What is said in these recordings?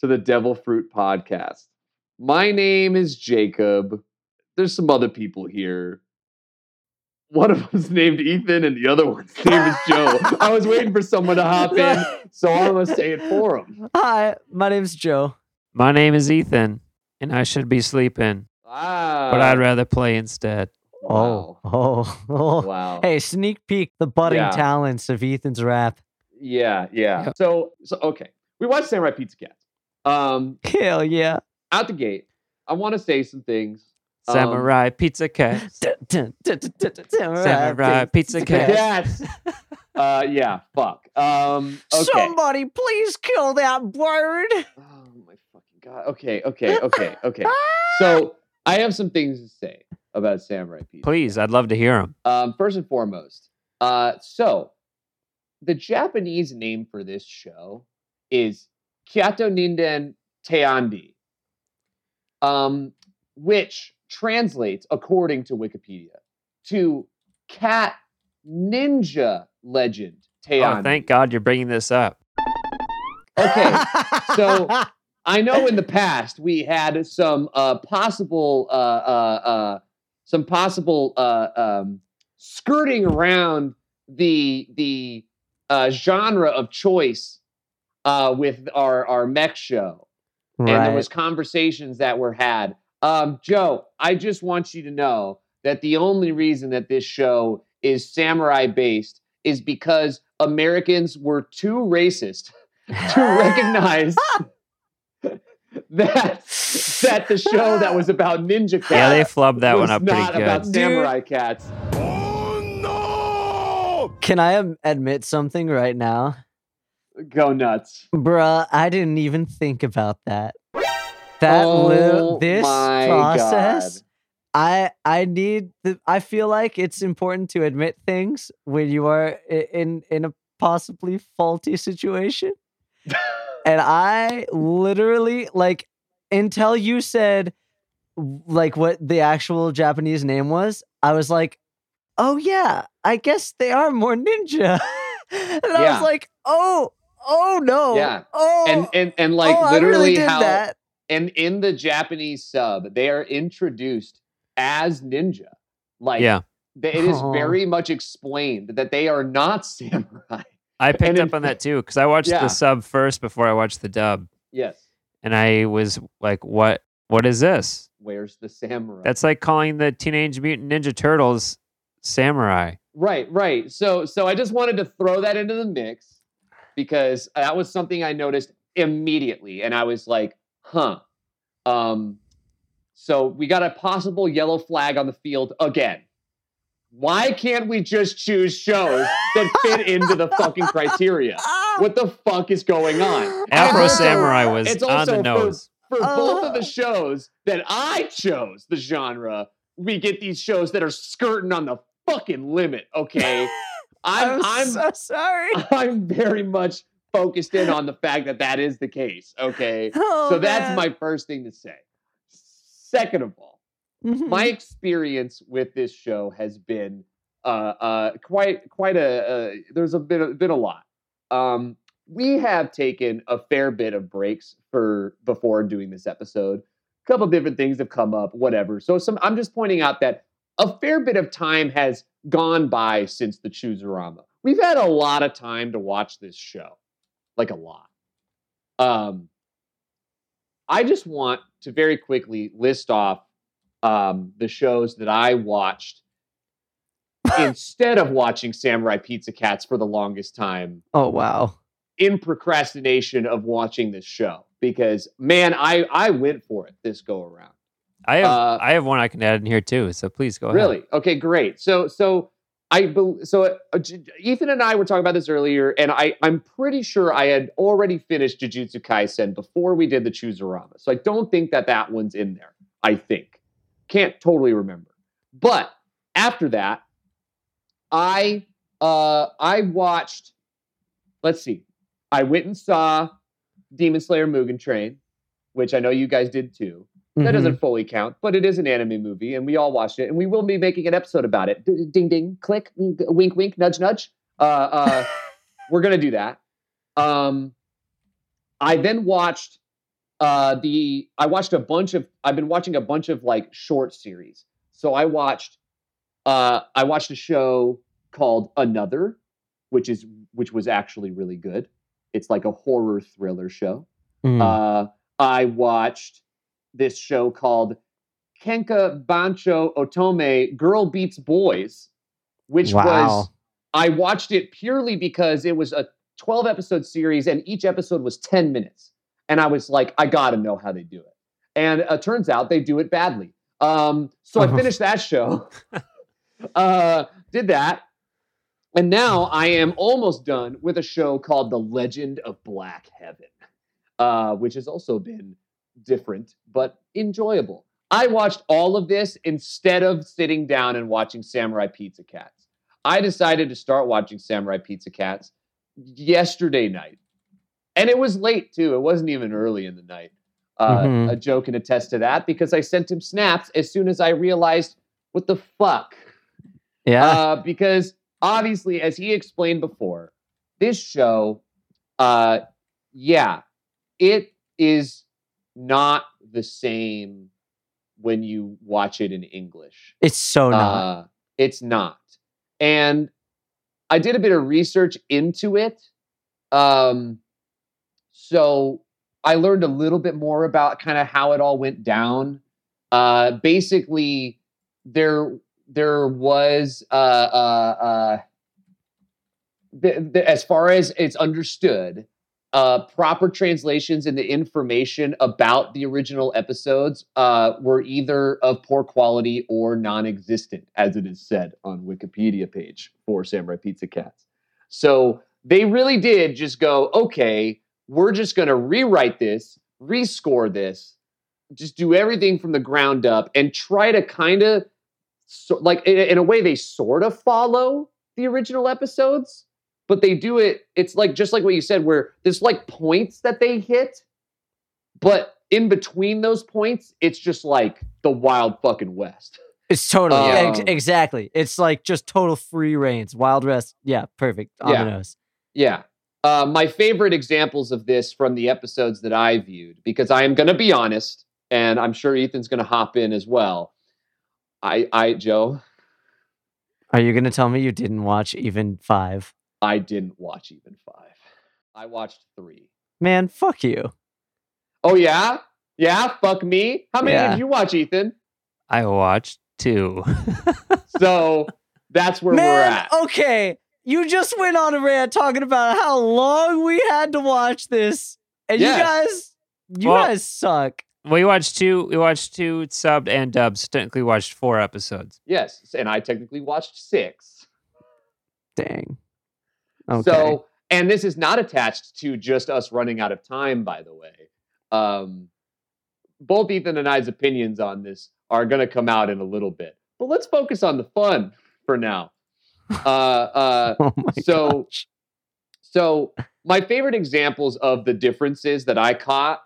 welcome to the Devil Fruit Podcast. My name is Jacob. There's some other people here. One of them's named Ethan, and the other one's name is Joe. I was waiting for someone to hop in, so I'm gonna say it for him. Hi, my name's Joe. My name is Ethan, and I should be sleeping, Wow. but ah. I'd rather play instead. Wow. Oh, oh, oh. Wow. Hey, sneak peek the budding Yeah. talents of Ethan's rap. Yeah, yeah. Yep. So, so okay. We watched Samurai Pizza Cats. Um, Hell yeah. out the gate, I want to say some things. Um, Samurai Pizza Cat. Samurai Samurai Pizza Cat. Cats. uh, yeah. Fuck. Um. Okay. Somebody please kill that bird. Oh my fucking god. Okay. Okay. Okay. Okay. so I have some things to say about Samurai Pizza. Please, I'd love to hear him. Um, first and foremost, uh, so the Japanese name for this show is Kyatto Ninden Teyandee, um, which translates, according to Wikipedia, to cat ninja legend Teyandee. Oh, thank God you're bringing this up. Okay, so I know in the past we had some uh, possible uh, uh, uh, some possible uh, um, skirting around the the uh, genre of choice uh, with our our mech show, and there was conversations that were had. Um, Joe, I just want you to know that the only reason that this show is samurai based is because Americans were too racist to recognize that that the show that was about ninja cats Yeah, they flubbed that one up pretty good. not about samurai cats. Oh no! Can I admit something right now? Go nuts! Bruh, I didn't even think about that. That Oh this process, God. I I need the, I feel like it's important to admit things when you are in in a possibly faulty situation. and I literally like until you said like what the actual Japanese name was, I was like, "Oh yeah, I guess they are more ninja." and I was like, "Oh, oh no." Yeah. Oh. and and and like oh, I literally really did how that. and in the Japanese sub they are introduced as ninja. Like Yeah, th- it is Oh. very much explained that they are not samurai. I picked in up on that too because I watched Yeah. the sub first before I watched the dub, Yes. and I was like, "What? What is this?" Where's the samurai? That's like calling the Teenage Mutant Ninja Turtles samurai. Right, right. So so I just wanted to throw that into the mix because that was something I noticed immediately and I was like, "Huh." Um so we got a possible yellow flag on the field again. Why can't we just choose shows that fit into the fucking criteria? What the fuck is going on? Afro also- Samurai was it's on also the for- nose. For both of Uh. the shows that I chose the genre, we get these shows that are skirting on the fucking limit, okay? I'm I'm, so sorry. I'm very much focused in on the fact that that is the case. Okay. Oh, so that's man. my first thing to say. Second of all, Mhm. my experience with this show has been uh, uh, quite quite a uh, there's a bit been a lot. Um, we have taken a fair bit of breaks for before doing this episode. A couple different things have come up, whatever. So some I'm just pointing out that a fair bit of time has gone by since the Chooserama. We've had a lot of time to watch this show, like a lot. Um, I just want to very quickly list off um, the shows that I watched instead of watching Samurai Pizza Cats for the longest time oh wow. in procrastination of watching this show because man, I I went for it this go around. I have uh, I have one I can add in here too. So please go ahead. Really? Okay, great. So so I so uh, Ethan and I were talking about this earlier, and I I'm pretty sure I had already finished Jujutsu Kaisen before we did the Chooserama. So I don't think that that one's in there. I think can't totally remember, but after that, I uh I watched. Let's see, I went and saw Demon Slayer Mugen Train, which I know you guys did too. That Mhm. doesn't fully count, but it is an anime movie, and we all watched it, and we will be making an episode about it. Ding, ding, click, wink, wink, nudge, nudge. Uh, uh, we're gonna do that. Um, I then watched uh, the I watched a bunch of I've been watching a bunch of like short series. So I watched uh, I watched a show called Another, which is which was actually really good. It's like a horror thriller show. Mm. Uh, I watched this show called Kenka Bancho Otome Girl Beats Boys, which was I watched it purely because it was a 12 episode series and each episode was 10 minutes. And I was like, I got to know how they do it. And uh, turns out they do it badly. Um, so I Uh-huh. finished that show, uh, did that. And now I am almost done with a show called The Legend of Black Heaven, uh, which has also been different but enjoyable. I watched all of this instead of sitting down and watching Samurai Pizza Cats. I decided to start watching Samurai Pizza Cats yesterday night. And it was late too. It wasn't even early in the night. Uh, Mhm. A joke can attest to that because I sent him snaps as soon as I realized what the fuck. yeah. Uh, because obviously, as he explained before, this show, uh, yeah, it is not the same when you watch it in English. it's so not. Uh, it's not. And I did a bit of research into it. Um, so I learned a little bit more about kind of how it all went down. Uh, basically, there there was uh, uh, uh, the, the, as far as it's understood, uh, proper translations and the information about the original episodes uh, were either of poor quality or non-existent, as it is said on Wikipedia page for Samurai Pizza Cats. So they really did just go, okay, we're just going to rewrite this, rescore this, just do everything from the ground up, and try to kind of, so, like, in, in a way, they sort of follow the original episodes but they do it it's like just like what you said where there's like points that they hit but in between those points it's just like the wild fucking west It's totally yeah, ex- Um, exactly. It's like just total free reigns, wild west. Yeah, perfect. On Yeah. the nose. yeah uh, my favorite examples of this from the episodes that i viewed because i am going to be honest and i'm sure ethan's going to hop in as well i i joe Are you gonna tell me you didn't watch even five? I didn't watch even five i watched three. Man, fuck you. Oh yeah yeah fuck me how many Yeah. did you watch ethan I watched two. so that's where we're at okay. You just went on a rant talking about how long we had to watch this, and Yes. you guys, you Well- guys suck. we watched two. We watched two subbed and dubbed. So technically, watched four episodes. Yes, and I technically watched six. Dang. Okay. So, and this is not attached to just us running out of time, by the way. Um, both Ethan and I's opinions on this are going to come out in a little bit, but let's focus on the fun for now. Uh, uh, oh so- gosh. So my favorite examples of the differences that I caught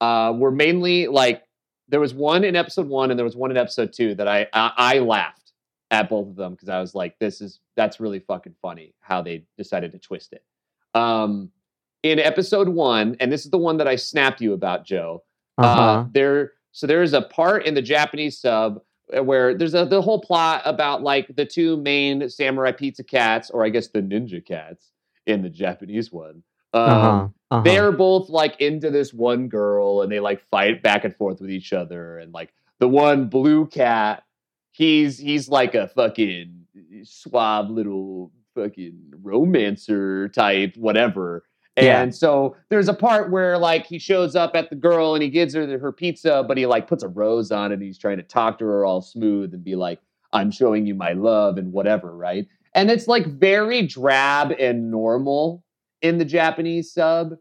uh, were mainly like there was one in episode one and there was one in episode two that I I, I laughed at both of them because I was like, this is that's really fucking funny how they decided to twist it. Um, in episode one, and this is the one that I snapped you about, Joe. Uh-huh. Uh, there, so there is a part in the Japanese sub uh, where there's a the whole plot about like the two main samurai pizza cats, or I guess the ninja cats in the Japanese one. Um, uh-huh. uh-huh. They're both like into this one girl, and they like fight back and forth with each other. And like the one blue cat, he's he's like a fucking eh, suave little fucking romancer type, whatever. Yeah. And so there's a part where like he shows up at the girl and he gives her the- her pizza, but he like puts a rose on it. And he's trying to talk to her all smooth and be like, "I'm showing you my love" and whatever, right? And it's like very drab and normal in the Japanese sub.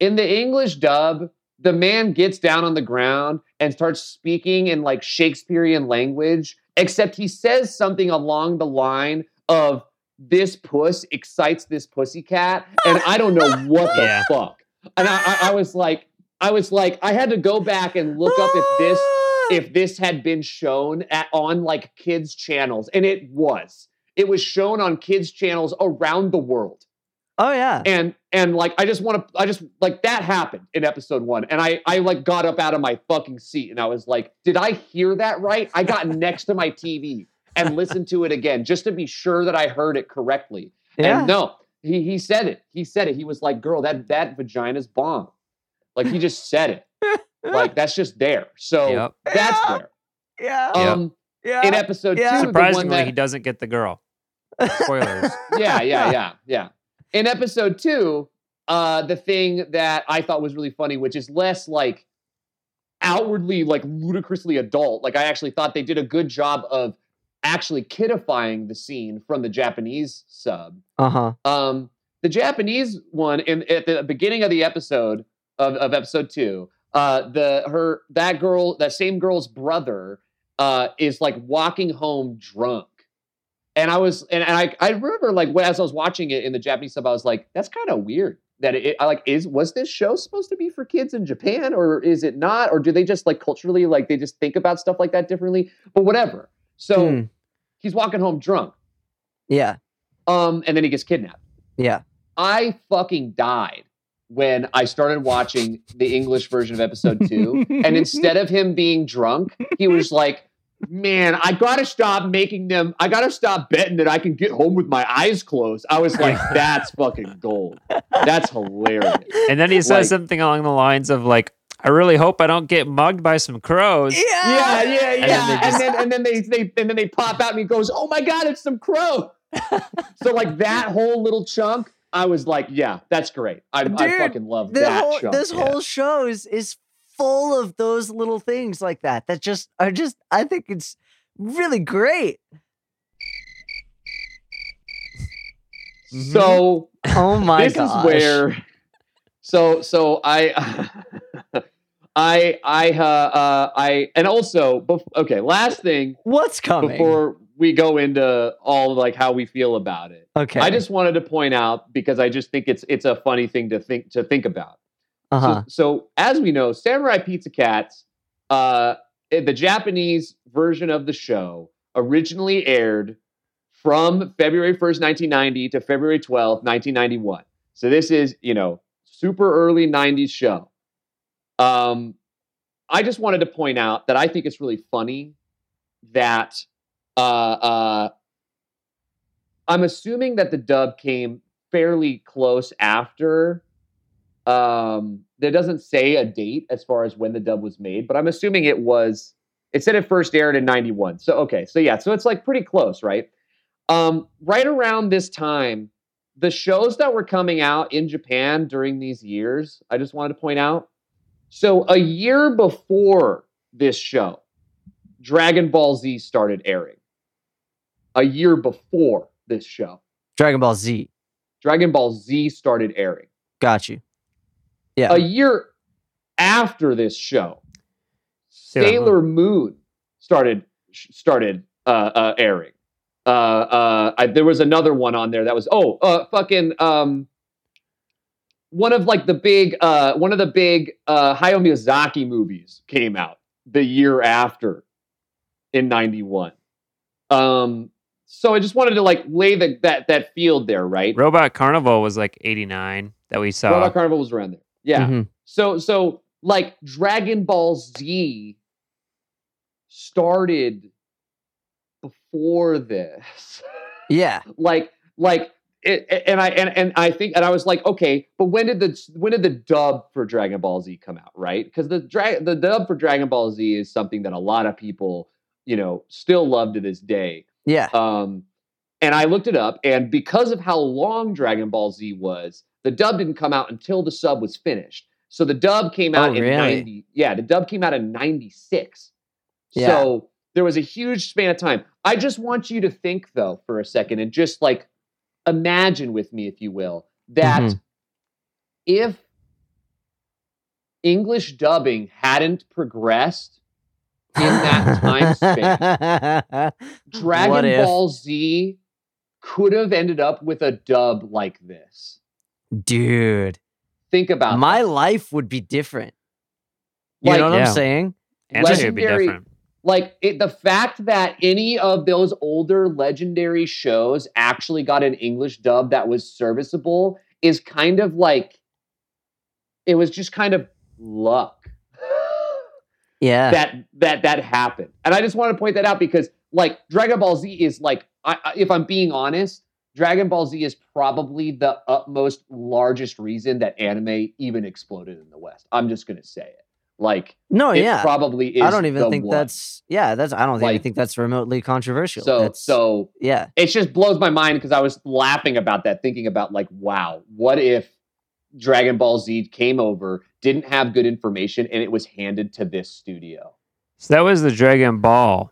In the English dub, the man gets down on the ground and starts speaking in like Shakespearean language, except he says something along the line of this puss excites this pussycat, and I don't know what the Yeah. fuck. And I, I, I was like, I was like, I had to go back and look up if this if this had been shown at on like kids channels, and it was. It was shown on kids channels around the world. Oh yeah. and and like I just want to I just like that happened in episode 1 and I I like got up out of my fucking seat and I was like did I hear that right I got next to my TV and listened to it again just to be sure that I heard it correctly Yeah. and no he he said it he said it he was like girl that that vagina's bomb like he just said it like that's just there so Yep. that's Yeah. there yeah. Um yeah. in episode Yeah. 2 the one Surprisingly, that he doesn't get the girl. Spoilers. yeah, yeah, yeah, yeah. In episode two, uh, the thing that I thought was really funny, which is less like outwardly like ludicrously adult. Like I actually thought they did a good job of actually kidifying the scene from the Japanese sub. uh-huh. Um, the Japanese one in at the beginning of the episode of, of episode two, uh, the her that girl, that same girl's brother, uh, is like walking home drunk. And I was, and, and I, I remember like when, as I was watching it in the Japanese sub, I was like, that's kind of weird. That it, I like, is was this show supposed to be for kids in Japan, or is it not, or do they just like culturally like they just think about stuff like that differently? But whatever. So Hmm. he's walking home drunk, Yeah. um, and then he gets kidnapped. Yeah. I fucking died when I started watching the English version of episode two. and instead of him being drunk, he was like, Man, I gotta stop making them, I gotta stop betting that I can get home with my eyes closed. I was like, That's fucking gold. That's hilarious. And then he says Like- something along the lines of like, "I really hope I don't get mugged by some crows." Yeah, yeah, then yeah. they And then, and then they, they and then they pop out and he goes, Oh my god, it's some crow. so like that whole little chunk, I was like, Yeah, that's great. I, I fucking love that whole, chunk. this yeah. whole show is is full of those little things like that that just are just I think it's really great. So Oh my this gosh. is where so so i i i uh, uh i and also bef- okay last thing what's coming. before we go into all like how we feel about it okay. i just wanted to point out because i just think it's it's a funny thing to think to think about uh-huh. so, so as we know samurai pizza cats uh eh, the japanese version of the show originally aired from February 1st, 1990 to February 12th, 1991. So this is, you know, super early 90s show. Um, I just wanted to point out that I think it's really funny that uh, uh, I'm assuming that the dub came fairly close after. Um, there doesn't say a date as far as when the dub was made, but I'm assuming it was. It said it first aired in '91. So okay, so yeah, so it's like pretty close, right? Um, right around this time, the shows that were coming out in Japan during these years, I just wanted to point out. So a year before this show, Dragon Ball Z started airing. A year before this show, Dragon Ball Z. Dragon Ball Z started airing. Got you. Yeah. A year after this show, Sailor Moon started started uh, uh, airing. Uh, uh, I, there was another one on there that was oh, uh, fucking um, one of like the big uh, one of the big uh, Hayao Miyazaki movies came out the year after in '91. Um, so I just wanted to like lay the, that that field there, right? Robot Carnival was like 89 that we saw. Robot Carnival was around there. Yeah. Mhm. So so like Dragon Ball Z started before this. Yeah. like like it, and I and, and I think and I was like, okay, but when did the when did the dub for Dragon Ball Z come out, right? Because the dra- the dub for Dragon Ball Z is something that a lot of people, you know, still love to this day. Yeah. Um, and I looked it up, and because of how long Dragon Ball Z was, the dub didn't come out until the sub was finished. So the dub came out Oh, in really? 90. Yeah, the dub came out in 96. Yeah. So there was a huge span of time. I just want you to think, though, for a second, and just like imagine with me, if you will, that Mhm. if English dubbing hadn't progressed in that time span, Dragon? Ball Z could have ended up with a dub like this. Dude, Think about it. my that. life would be different. You Like- know what Yeah. I'm saying? Anime would be legendary- different. like it, the fact that any of those older legendary shows actually got an English dub that was serviceable is kind of like it was just kind of luck Yeah. that that that happened. And I just want to point that out because like Dragon Ball Z is like I, I- if I'm being honest, Dragon Ball Z is probably the utmost largest reason that anime even exploded in the West. I'm just going to say it. Like no, it yeah. probably is I don't even the think one. that's yeah, that's I don't even think that's remotely controversial. so That's- so yeah. it just blows my mind because I was laughing about that, thinking about like, wow, what if Dragon Ball Z came over, didn't have good information, and it was handed to this studio? So that was the Dragon Ball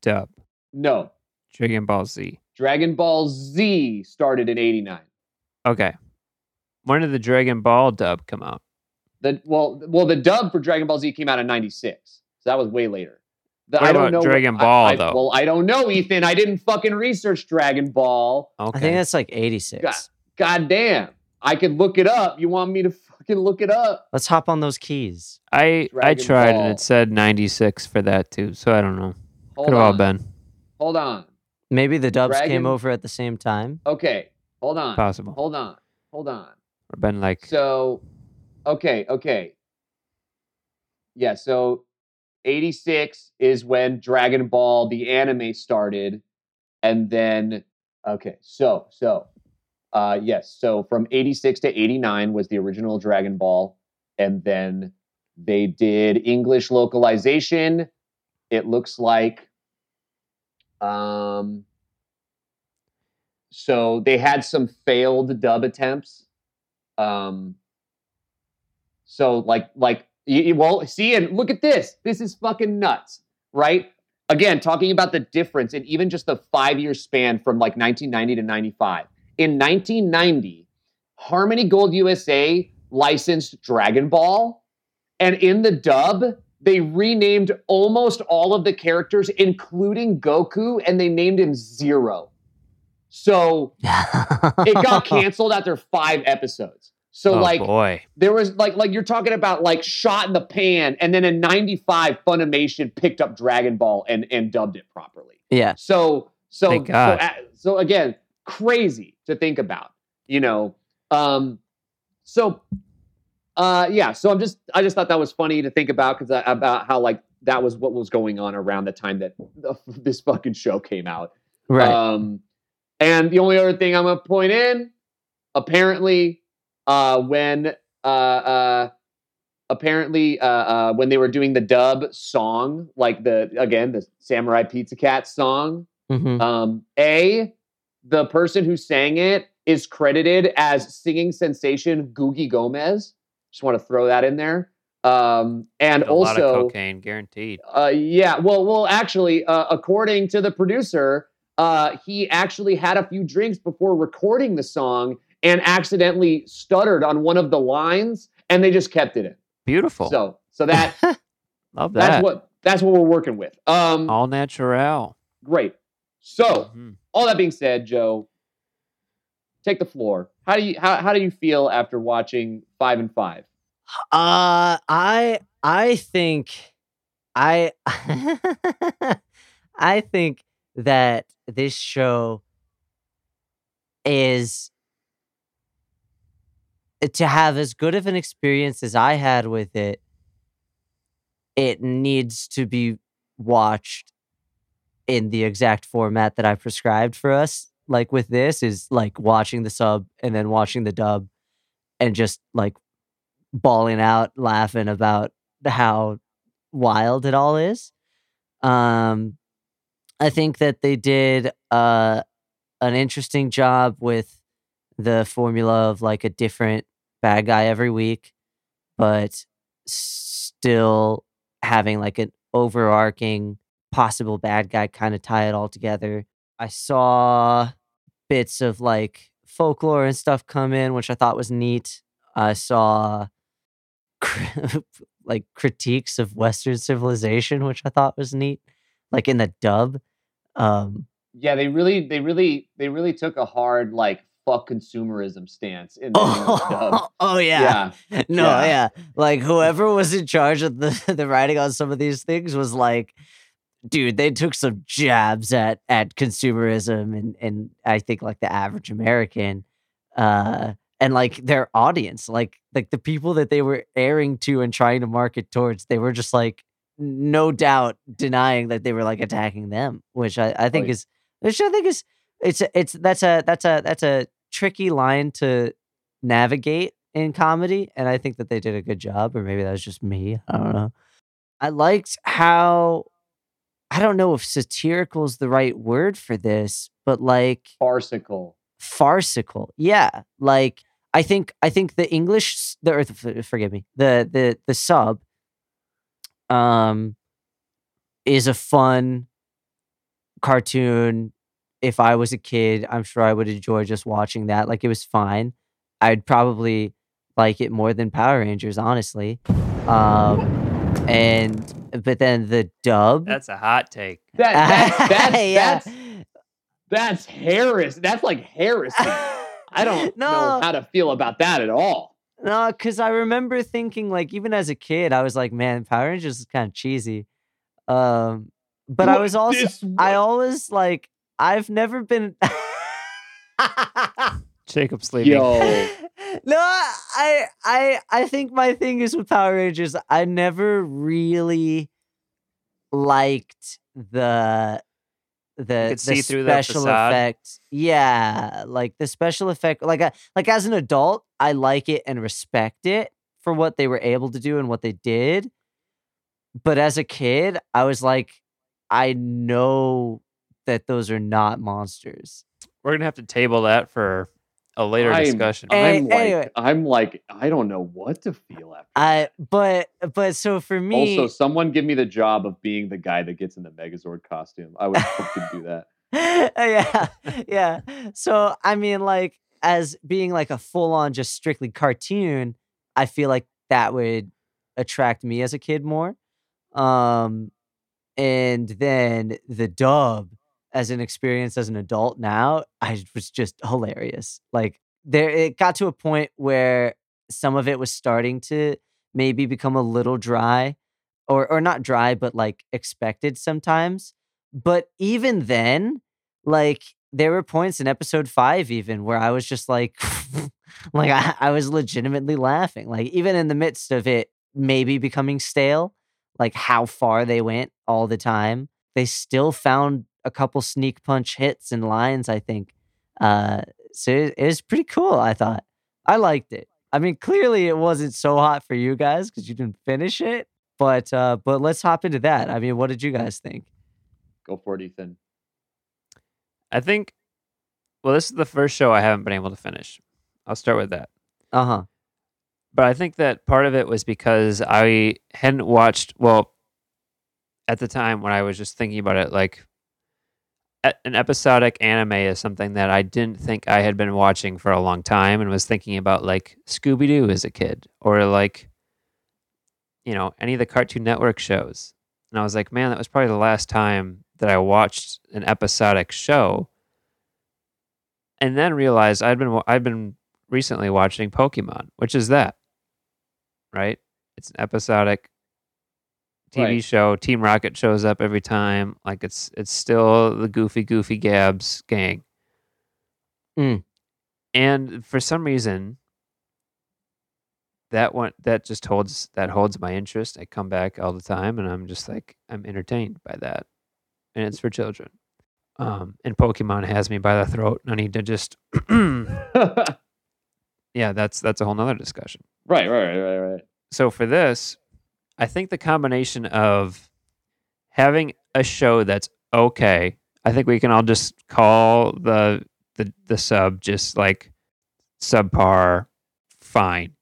dub. No, Dragon Ball Z. Dragon Ball Z started in '89. Okay. When did the Dragon Ball dub come out? The well, well, the dub for Dragon Ball Z came out in '96, so that was way later. The, What I don't about know Dragon I- Ball, I- though? Well, I don't know, Ethan. I didn't fucking research Dragon Ball. Okay. I think that's like 86. God. God damn, I could look it up. You want me to fucking look it up? Let's hop on those keys. I I Dragon tried and it said 96 for that too. So I don't know. Hold Could have all been Hold on. Maybe the dubs Dragon- came over at the same time. Okay, hold on. possible. Hold on. Hold on. Or been like So, okay, okay. Yeah, so 86 is when Dragon Ball the anime started and then okay, so so uh yes, so from 86 to 89 was the original Dragon Ball and then they did English localization. It looks like um so they had some failed dub attempts. Um so like like you, you- well see and look at this. This is fucking nuts right? Again talking about the difference in even just the five year span from like 1990 to 95 in 1990 harmony gold usa licensed dragon ball and in the dub they renamed almost all of the characters including goku and they named him zero. So it got canceled after five episodes. So oh like boy. there was like like you're talking about like shot in the pan and then in 95 funimation picked up dragon ball and and dubbed it properly. Yeah. so so so, so again crazy to think about you know? Um so uh yeah so i'm just i just thought that was funny to think about because about how like that was what was going on around the time that this fucking show came out Right. um, and the only other thing I'm gonna point in, apparently, uh, when uh, uh, apparently uh, uh, when they were doing the dub song, like the again the Samurai Pizza Cat song, Mhm. um, a the person who sang it is credited as singing sensation Googie Gomez. Just want to throw that in there. Um, and a lot of also, cocaine guaranteed. uh, yeah. Well, well, actually, uh, according to the producer, uh, he actually had a few drinks before recording the song and accidentally stuttered on one of the lines, and they just kept it in. Beautiful. So, so that Love that. that's what that's what we're working with. Um, all natural. great. So, Mhm. all that being said, Joe, take the floor. How do you how how do you feel after watching five and five? Uh I I think I I think that this show is to have as good of an experience as I had with it it needs to be watched in the exact format that I prescribed for us like with this is like watching the sub and then watching the dub and just like bawling out laughing about how wild it all is. Um i think that they did uh an interesting job with the formula of like a different bad guy every week but still having like an overarching possible bad guy kind of tie it all together. I saw bits of like folklore and stuff come in which i thought was neat i saw like critiques of Western civilization, which I thought was neat. Like in the dub, um, Yeah, they really they really they really took a hard like fuck consumerism stance in the English dub. Oh, oh yeah. Yeah. No, Yeah. yeah. Like whoever was in charge of the the writing on some of these things was like, dude, they took some jabs at at consumerism and and I think like the average American, uh, and like their audience, like like the people that they were airing to and trying to market towards, they were just like no doubt denying that they were like attacking them, which I I think yeah. is which I think is it's a- it's that's a that's a that's a tricky line to navigate in comedy and i think that they did a good job or maybe that was just me i don't know i liked how i don't know if satirical is the right word for this but like Farcical. farcical yeah like i think i think the english the f- forgive me the the the sub um is a fun cartoon. If i was a kid i'm sure i would enjoy just watching that like it was fine. I'd probably like it more than power rangers honestly. Um and but then the dub That's a hot take. That, that, that's, yeah. that's, that's Harris. That's like heresy. I don't no know how to feel about that at all. No, because I remember thinking, like, even as a kid, I was like, man, Power Rangers is kind of cheesy. Um, but I was also, I always like, I've never been. Jacob's leaving. Yo. no, I, I, I think my thing is with Power Rangers. I never really liked the the the see through special facade? effects. Yeah, like the special effect. Like, I, like as an adult, I like it and respect it for what they were able to do and what they did. But as a kid, I was like, I know that those are not monsters. We're gonna have to table that for a later I'm- discussion. Eh, I'm like, anyway. I'm like, I don't know what to feel after. I but but so for me, also, someone give me the job of being the guy that gets in the Megazord costume. I would fucking do that. yeah, yeah. So I mean, like, as being like a full on just strictly cartoon, I feel like that would attract me as a kid more. Um, and then the dub as an experience as an adult now, I was just hilarious. Like there, it got to a point where some of it was starting to maybe become a little dry, or or not dry, but like expected sometimes. But even then, like there were points in episode five even where I was just like, like I, I was legitimately laughing. Like even in the midst of it maybe becoming stale, like how far they went all the time, they still found a couple sneak punch hits and lines. I think, uh, so it, it was pretty cool. I thought I liked it. I mean, clearly it wasn't so hot for you guys because you didn't finish it. But uh, but let's hop into that. I mean, what did you guys think? Go for it, Ethan. I think. Well, this is the first show I haven't been able to finish. I'll start with that. Uh huh. But I think that part of it was because I hadn't watched. Well, at the time when I was just thinking about it, like a- an episodic anime is something that I didn't think I had been watching for a long time, and was thinking about like Scooby Doo as a kid, or like you know any of the Cartoon Network shows. And I was like, man, that was probably the last time that I watched an episodic show. And then realized I'd been I'd been recently watching Pokemon, which is that, right? It's an episodic TV Right. show. Team Rocket shows up every time. Like it's it's still the goofy goofy Gabs gang. Mm. And for some reason, that one that just holds that holds my interest. I come back all the time, and I'm just like I'm entertained by that, and it's for children. Um, and Pokemon has me by the throat. I need to just yeah, that's that's a whole nother discussion. right, right, right, right. So for this, I think the combination of having a show that's okay, I think we can all just call the the the sub just like subpar, fine,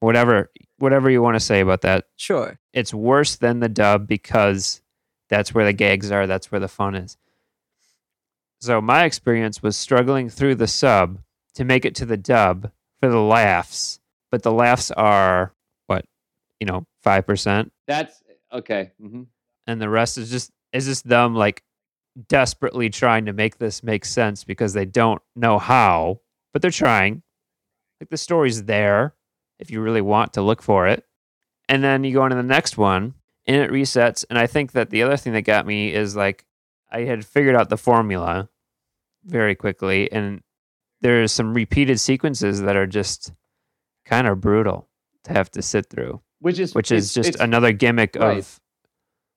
whatever whatever you want to say about that. Sure. It's worse than the dub because that's where the gags are. That's where the fun is. So my experience was struggling through the sub to make it to the dub for the laughs, but the laughs are what you know five percent, That's okay. hmm and the rest is just is just them like desperately trying to make this make sense because they don't know how, but they're trying. Like the story's there if you really want to look for it. And then you go into the next one and it resets. And I think that the other thing that got me is like I had figured out the formula very quickly and there's some repeated sequences that are just kind of brutal to have to sit through, which is which is just another gimmick right. of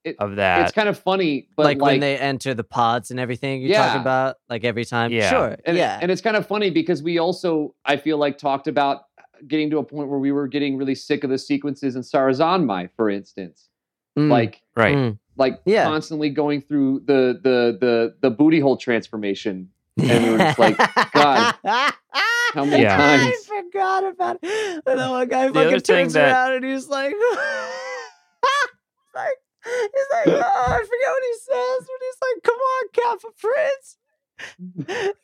It- of that. it's kind of funny, but like, like, when they enter the pods and everything you're Yeah. talking about, like every time. Yeah. Sure. and, yeah. and it's kind of funny because we also I feel like talked about getting to a point where we were getting really sick of the sequences in Sarazanmai, for instance, Mm, like right. mm. like Yeah. constantly going through the the the the booty hole transformation. And we were just like, God, how many Yeah. Times? Forgot about it. And the one guy The fucking turns that- around and he's like, like, he's like, oh, I forget what he says, but he's like, come on, Kappa Prince.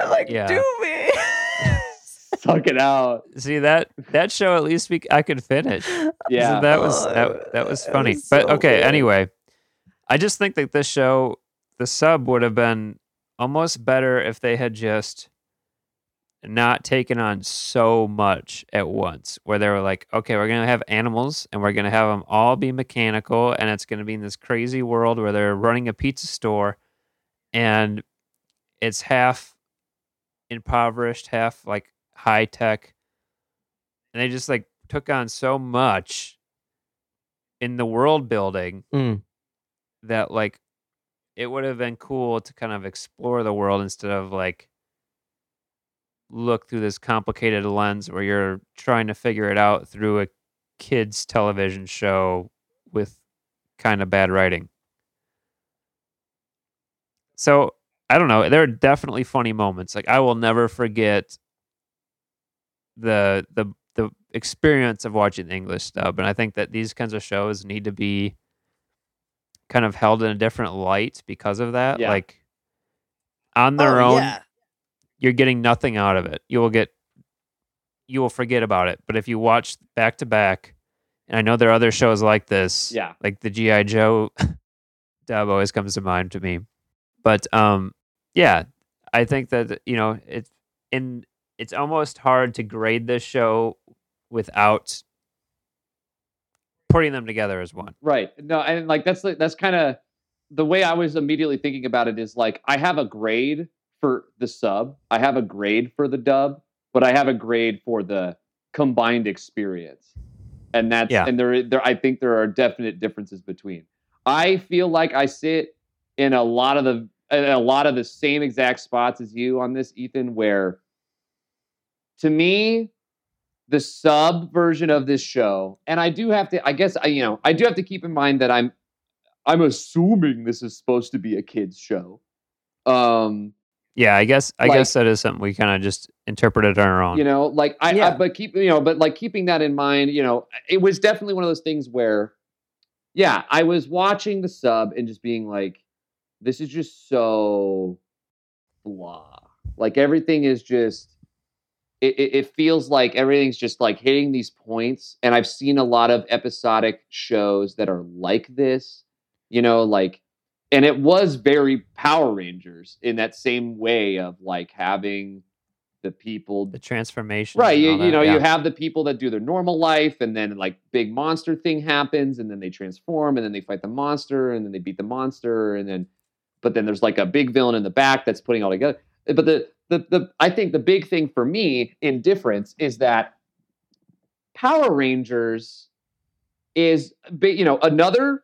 I'm like, Yeah. do me. Suck it out. See that that show at least we I could finish. Yeah. So that was Oh, that, that was funny. was but so okay, good. anyway. I just think that this show the sub would have been almost better if they had just not taken on so much at once where they were like okay we're going to have animals and we're going to have them all be mechanical and it's going to be in this crazy world where they're running a pizza store and it's half impoverished half like high tech and they just like took on so much in the world building Mm. that like it would have been cool to kind of explore the world instead of like look through this complicated lens where you're trying to figure it out through a kids television show with kind of bad writing. So, I don't know, there are definitely funny moments. Like I will never forget the the the experience of watching the English dub and I think that these kinds of shows need to be kind of held in a different light because of that. Yeah. Like on their Oh, own, yeah. You're getting nothing out of it. You will get, you will forget about it. But if you watch back to back, and I know there are other shows like this, Yeah. like the GI Joe dub always comes to mind to me. But um, yeah, I think that you know it's in. It's almost hard to grade this show without putting them together as one. Right. No, and like that's that's kind of the way I was immediately thinking about it is like I have a grade for the sub, I have a grade for the dub, but I have a grade for the combined experience. And that's Yeah. and there there I think there are definite differences between. I feel like I sit in a lot of the in a lot of the same exact spots as you on this Ethan where to me the sub version of this show and i do have to i guess i you know i do have to keep in mind that i'm i'm assuming this is supposed to be a kids show um Yeah, I guess I Like- guess that is something we kind of just interpreted on our own. you know like I, I but keep you know but like keeping that in mind you know it was definitely one of those things where yeah i was watching the sub and just being like this is just so blah like everything is just it, it, it feels like everything's just like hitting these points and i've seen a lot of episodic shows that are like this you know like and it was very power rangers in that same way of like having the people the transformation, right you, you know yeah. you have the people that do their normal life and then like big monster thing happens and then they transform and then they fight the monster and then they beat the monster and then but then there's like a big villain in the back that's putting all together but the the, the i think the big thing for me in difference is that power rangers is you know another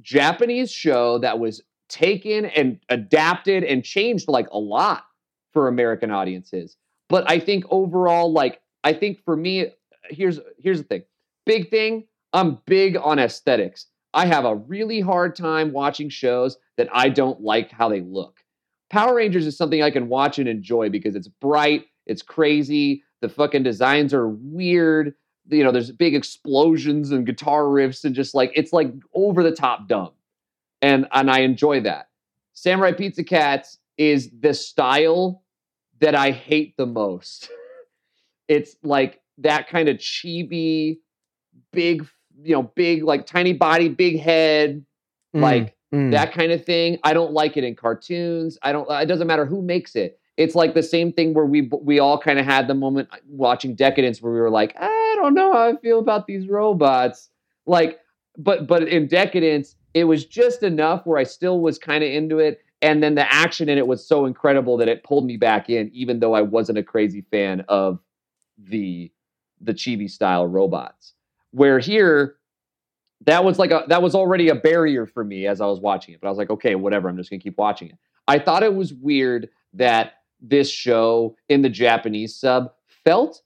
japanese show that was taken and adapted and changed like a lot for american audiences. But i think overall like i think for me here's here's the thing. Big thing i'm big on aesthetics. I have a really hard time watching shows that i don't like how they look. Power rangers is something i can watch and enjoy because it's bright it's crazy the fucking designs are weird you know there's big explosions and guitar riffs and just like it's like over the top dumb and and i enjoy that samurai pizza cats is the style that I hate the most. it's like that kind of chibi, big, you know, big, like tiny body, big head, Mm, like mm. that kind of thing. I don't like it in cartoons. I don't, it doesn't matter who makes it. It's like the same thing where we we all kind of had the moment uh, watching Decadence where we were like, I don't know how I feel about these robots. Like, but but in Decadence, it was just enough where I still was kind of into it. And then the action in it was so incredible that it pulled me back in, even though I wasn't a crazy fan of the the chibi style robots. Where here, that was like a that was already a barrier for me as I was watching it. But I was like, okay, whatever. I'm just gonna keep watching it. I thought it was weird that this show in the Japanese sub felt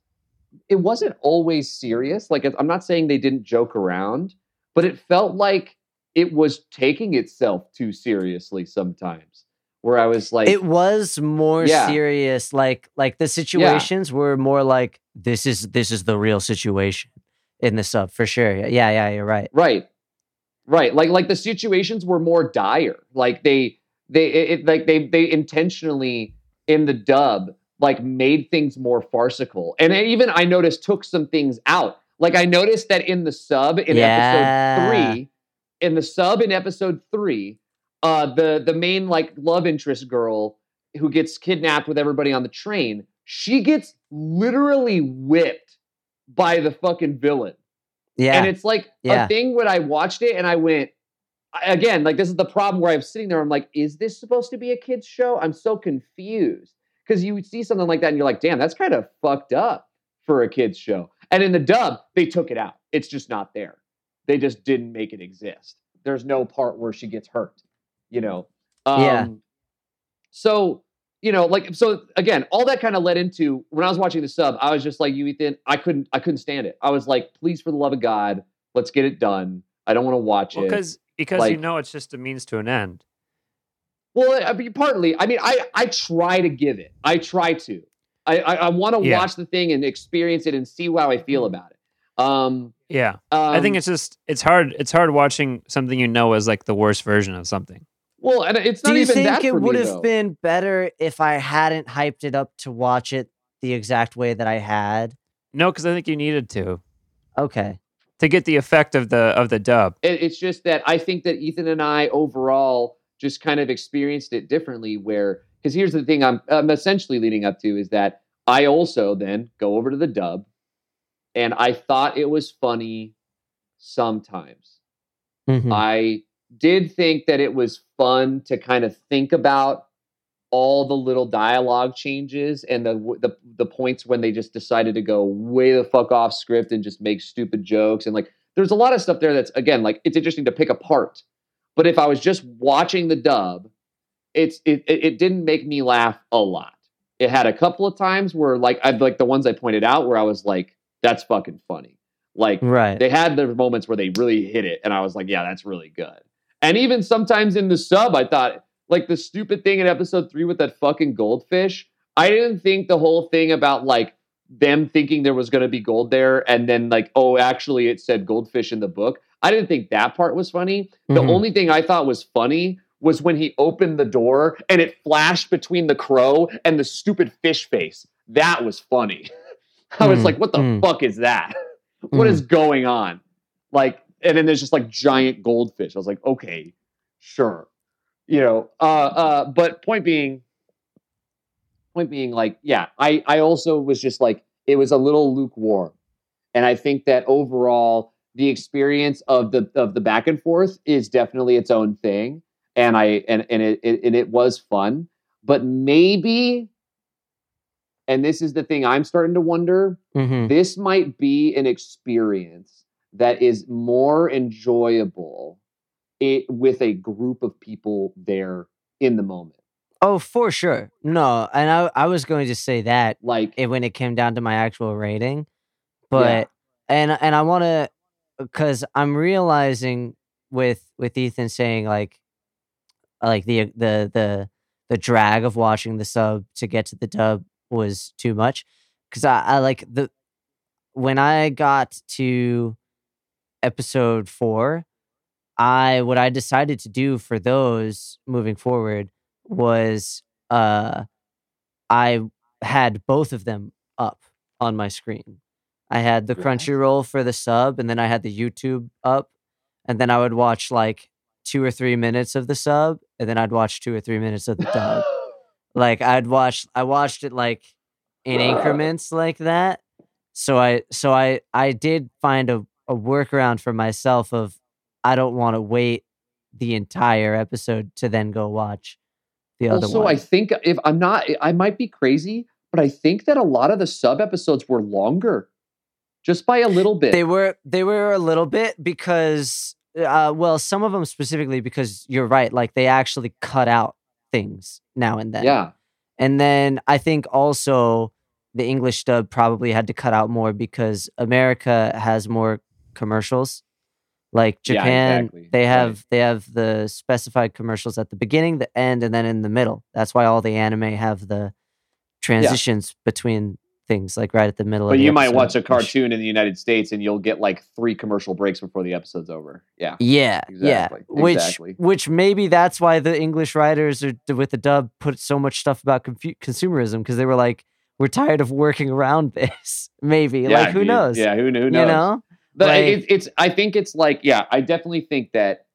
it wasn't always serious. Like I'm not saying they didn't joke around, but it felt like it was taking itself too seriously sometimes. Where I was like, it was more Yeah. serious. Like like the situations were more like this is this is the real situation in the sub for sure. Yeah, yeah, you're right. Right. Right. Like like the situations were more dire. Like they they it- like they they intentionally in the dub like made things more farcical. And even I noticed took some things out. Like I noticed that in the sub in Yeah. episode 3, in the sub in episode 3, uh the the main like love interest girl who gets kidnapped with everybody on the train, she gets literally whipped by the fucking villain. Yeah. And it's like Yeah. a thing when I watched it and I went, again, like this is the problem where I'm sitting there. I'm like, is this supposed to be a kid's show? I'm so confused because you see something like that and you're like, damn, that's kind of fucked up for a kid's show. And in the dub, they took it out. It's just not there. They just didn't make it exist. There's no part where she gets hurt, you know? Um, Yeah. So, you know, like, so again, all that kind of led into when I was watching the sub, I was just like, you, Ethan, I couldn't, I couldn't stand it. I was like, please, for the love of God, let's get it done. I don't want to watch Well, it. because because you know it's just a means to an end. Well, I mean, partly. I mean, I I try to give it. I try to. I I, I want to Yeah. watch the thing and experience it and see how I feel about it. Um, Yeah, um I think it's just it's hard. It's hard watching something you know is like the worst version of something. well, and it's not Do you even think that it would have been better if I hadn't hyped it up to watch it the exact way that I had? No, because I think you needed to Okay. To get the effect of the of the dub. It, it's just that I think that Ethan and I overall just kind of experienced it differently. Where because here's the thing I'm I'm essentially leading up to is that I also then go over to the dub, and I thought it was funny sometimes. Mhm. I did think that it was fun to kind of think about all the little dialogue changes and the the the points when they just decided to go way the fuck off script and just make stupid jokes and like there's a lot of stuff there that's again like it's interesting to pick apart. But if I was just watching the dub, it's it it, didn't make me laugh a lot. It had a couple of times where like I like the ones I pointed out where I was like that's fucking funny. Like Right. they had their moments where they really hit it and i was like yeah that's really good and even sometimes in the sub i thought like the stupid thing in episode three with that fucking goldfish i didn't think the whole thing about like them thinking there was going to be gold there and then like oh actually it said goldfish in the book i didn't think that part was funny the Mhm. only thing i thought was funny was when he opened the door and it flashed between the crow and the stupid fish face that was funny i was Mm, like what the mm. fuck is that what Mm. is going on? Like, and then there's just like giant goldfish. I was like, okay, sure. You know, uh, uh, but point being, point being, like, yeah, I, I also was just like, it was a little lukewarm. And I think that overall, the experience of the of the back and forth is definitely its own thing. And I and, and it, it and it was fun. But maybe, and this is the thing I'm starting to wonder, Mhm. this might be an experience that is more enjoyable it, with a group of people there in the moment. Oh, for sure. No, and I I was going to say that Like, it, when it came down to my actual rating, but and and I want to because I'm realizing with with Ethan saying like like the the the the drag of watching the sub to get to the dub was too much because I, I like the when I got to episode four, I what I decided to do for those moving forward was uh I had both of them up on my screen. I had the Crunchyroll for the sub and then I had the YouTube up and then I would watch like 2 or 3 minutes of the sub and then I'd watch 2 or 3 minutes of the dub. Like I'd watch I watched it like in increments like that. So I so I I did find a, a workaround for myself of I don't want to wait the entire episode to then go watch the other also, one. I think if I'm not, I might be crazy, but I think that a lot of the sub episodes were longer, just by a little bit. They were they were a little bit because uh well some of them specifically because you're right like they actually cut out things now and then. yeah, And then I think also the English dub probably had to cut out more because America has more commercials. Like Yeah, Japan, exactly. they Right. have they have the specified commercials at the beginning, the end, and then in the middle. That's why all the anime have the transitions between things, like right at the middle. of but the you might watch a cartoon in the United States and you'll get like three commercial breaks before the episode's over. Yeah, Yeah, Exactly, yeah. Which exactly. which maybe that's why the English writers are, with the dub put so much stuff about confu- consumerism because they were like, we're tired of working around this. maybe yeah, like who knows? Yeah, who, who knows? You know? But Like- it, it's I think it's like yeah, I definitely think that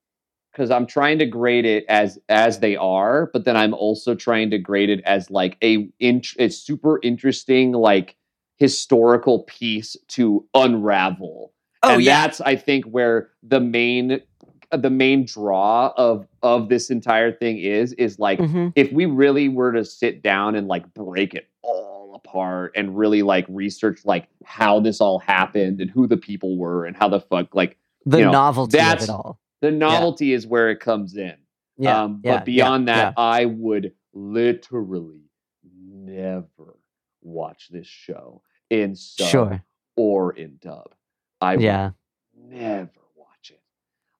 because I'm trying to grade it as as they are, but then I'm also trying to grade it as like a int- a super interesting like historical piece to unravel. Oh and yeah. that's I think where the main the main draw of of this entire thing is is like hmm if we really were to sit down and like break it all apart and really like research like how this all happened and who the people were and how the fuck like The you know, novelty of it all. the novelty is where it comes in. Yeah. um, yeah, but beyond yeah, that, I would literally never watch this show in sub sure. or in dub. I would Yeah. never watch it.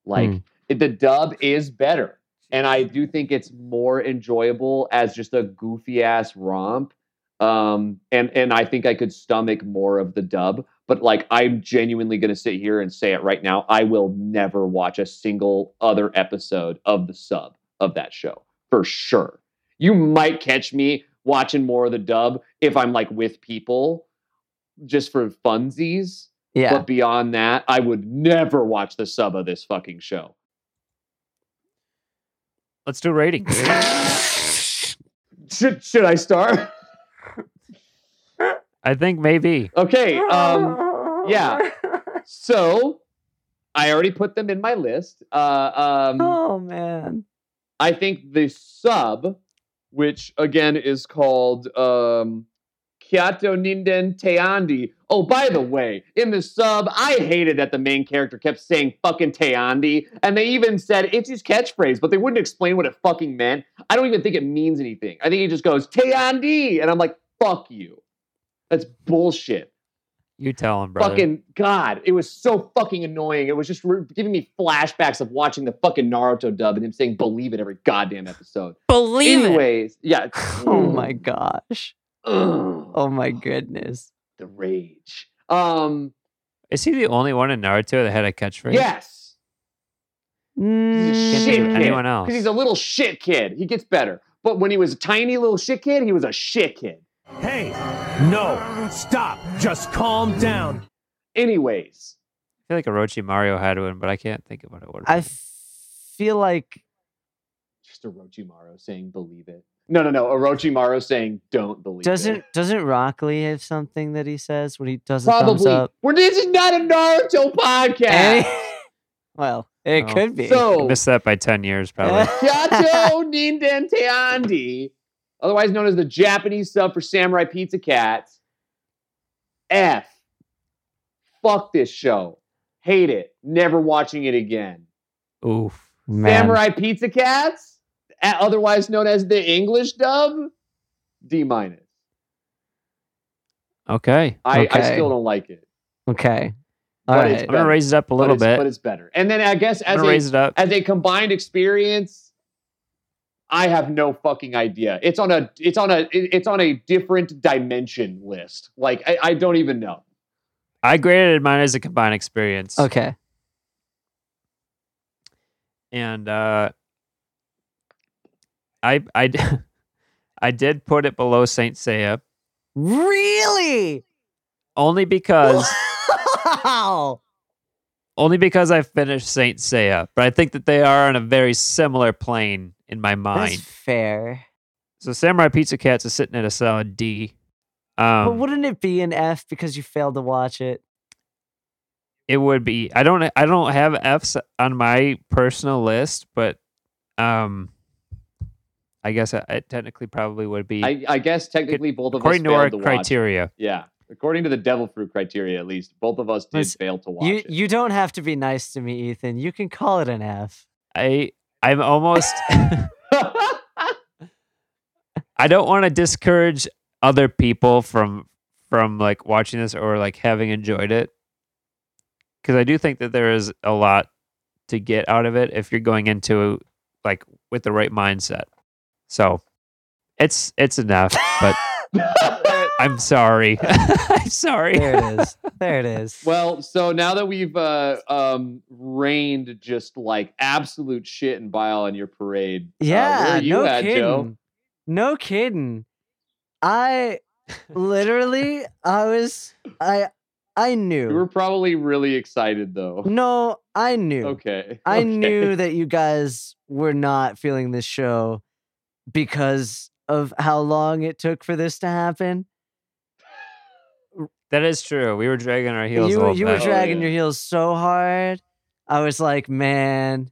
Like Mm. the dub is better, and I do think it's more enjoyable as just a goofy ass romp. Um, and and I think I could stomach more of the dub. But like, I'm genuinely going to sit here and say it right now. I will never watch a single other episode of the sub of that show for sure. You might catch me watching more of the dub if I'm like with people, just for funsies. Yeah. But beyond that, I would never watch the sub of this fucking show. Let's do ratings. Should should I start? I think maybe. Okay. Um yeah. so I already put them in my list. Uh um oh man. I think the sub, which again is called um Kyatto Ninden Teyandee. Oh, by the way, in the sub, I hated that the main character kept saying fucking Teyandee, and they even said it's his catchphrase, but they wouldn't explain what it fucking meant. I don't even think it means anything. I think he just goes Teyandee, and I'm like, fuck you. That's bullshit. You tell him, brother. Fucking God, it was so fucking annoying. It was just re- giving me flashbacks of watching the fucking Naruto dub and him saying "believe it" every goddamn episode. Believe it Anyways, yeah. Oh my gosh. Ugh, Oh my goodness. the rage. Um, Is he the only one in Naruto that had a catchphrase? yes, Mm, shit kid. anyone else. because he's a little shit kid. He gets better, but when he was a tiny little shit kid, he was a shit kid. Hey, no, stop. Just calm down. Anyways, I feel like Orochimaru had one, but I can't think of what it would. I feel like just Orochimaru saying "believe it." No, no, no. Orochimaru saying "don't believe doesn't it." doesn't Rock Lee have something that he says when he does a thumbs Probably. up? Well, this is not a Naruto podcast. Any- well, it Oh. could be. So missed that by ten years, probably. Kyatto Ninden Teyandee, otherwise known as the Japanese sub for Samurai Pizza Cats. F. Fuck this show. Hate it. Never watching it again. Oof. Man. Samurai Pizza Cats, otherwise known as the English dub, D minus. Okay. I, I still don't like it. Okay. All But right. I'm gonna raise it up a little bit. but it's better. And then I guess as a, raise it up. as a combined experience i have no fucking idea it's on a it's on a it's on a different dimension list like i, I don't even know I graded mine as a combined experience. Okay. And uh, i i did put it below Saint Seiya Really? only because Wow. Only because I finished Saint Seiya, but I think that they are on a very similar plane in my That's mind. fair. So Samurai Pizza Cats is sitting at a solid D. Um, but wouldn't it be an F because you failed to watch it? it would be. I don't. I don't have Fs on my personal list, but um, I guess it, it technically probably would be I, I guess technically both of us according to failed our to watch. criteria. Yeah, according to the Devil Fruit criteria, at least both of us did Listen, fail to watch You it. you don't have to be nice to me, Ethan. You can call it an F. I I'm almost. I don't want to discourage other people from from like watching this or like having enjoyed it because I do think that there is a lot to get out of it if you're going into like with the right mindset. So it's it's enough, but I'm sorry. I'm sorry. There it is. There it is. well, so now that we've uh, um, rained just like absolute shit and bile on your parade, uh, yeah, where are you no at, kidding. Joe? No kidding. I literally I was I I knew. You were probably really excited though. no, I knew. Okay. I okay. knew that you guys were not feeling this show because of how long it took for this to happen. That is true. We were dragging our heels. You you were dragging your heels so hard. I was like, man,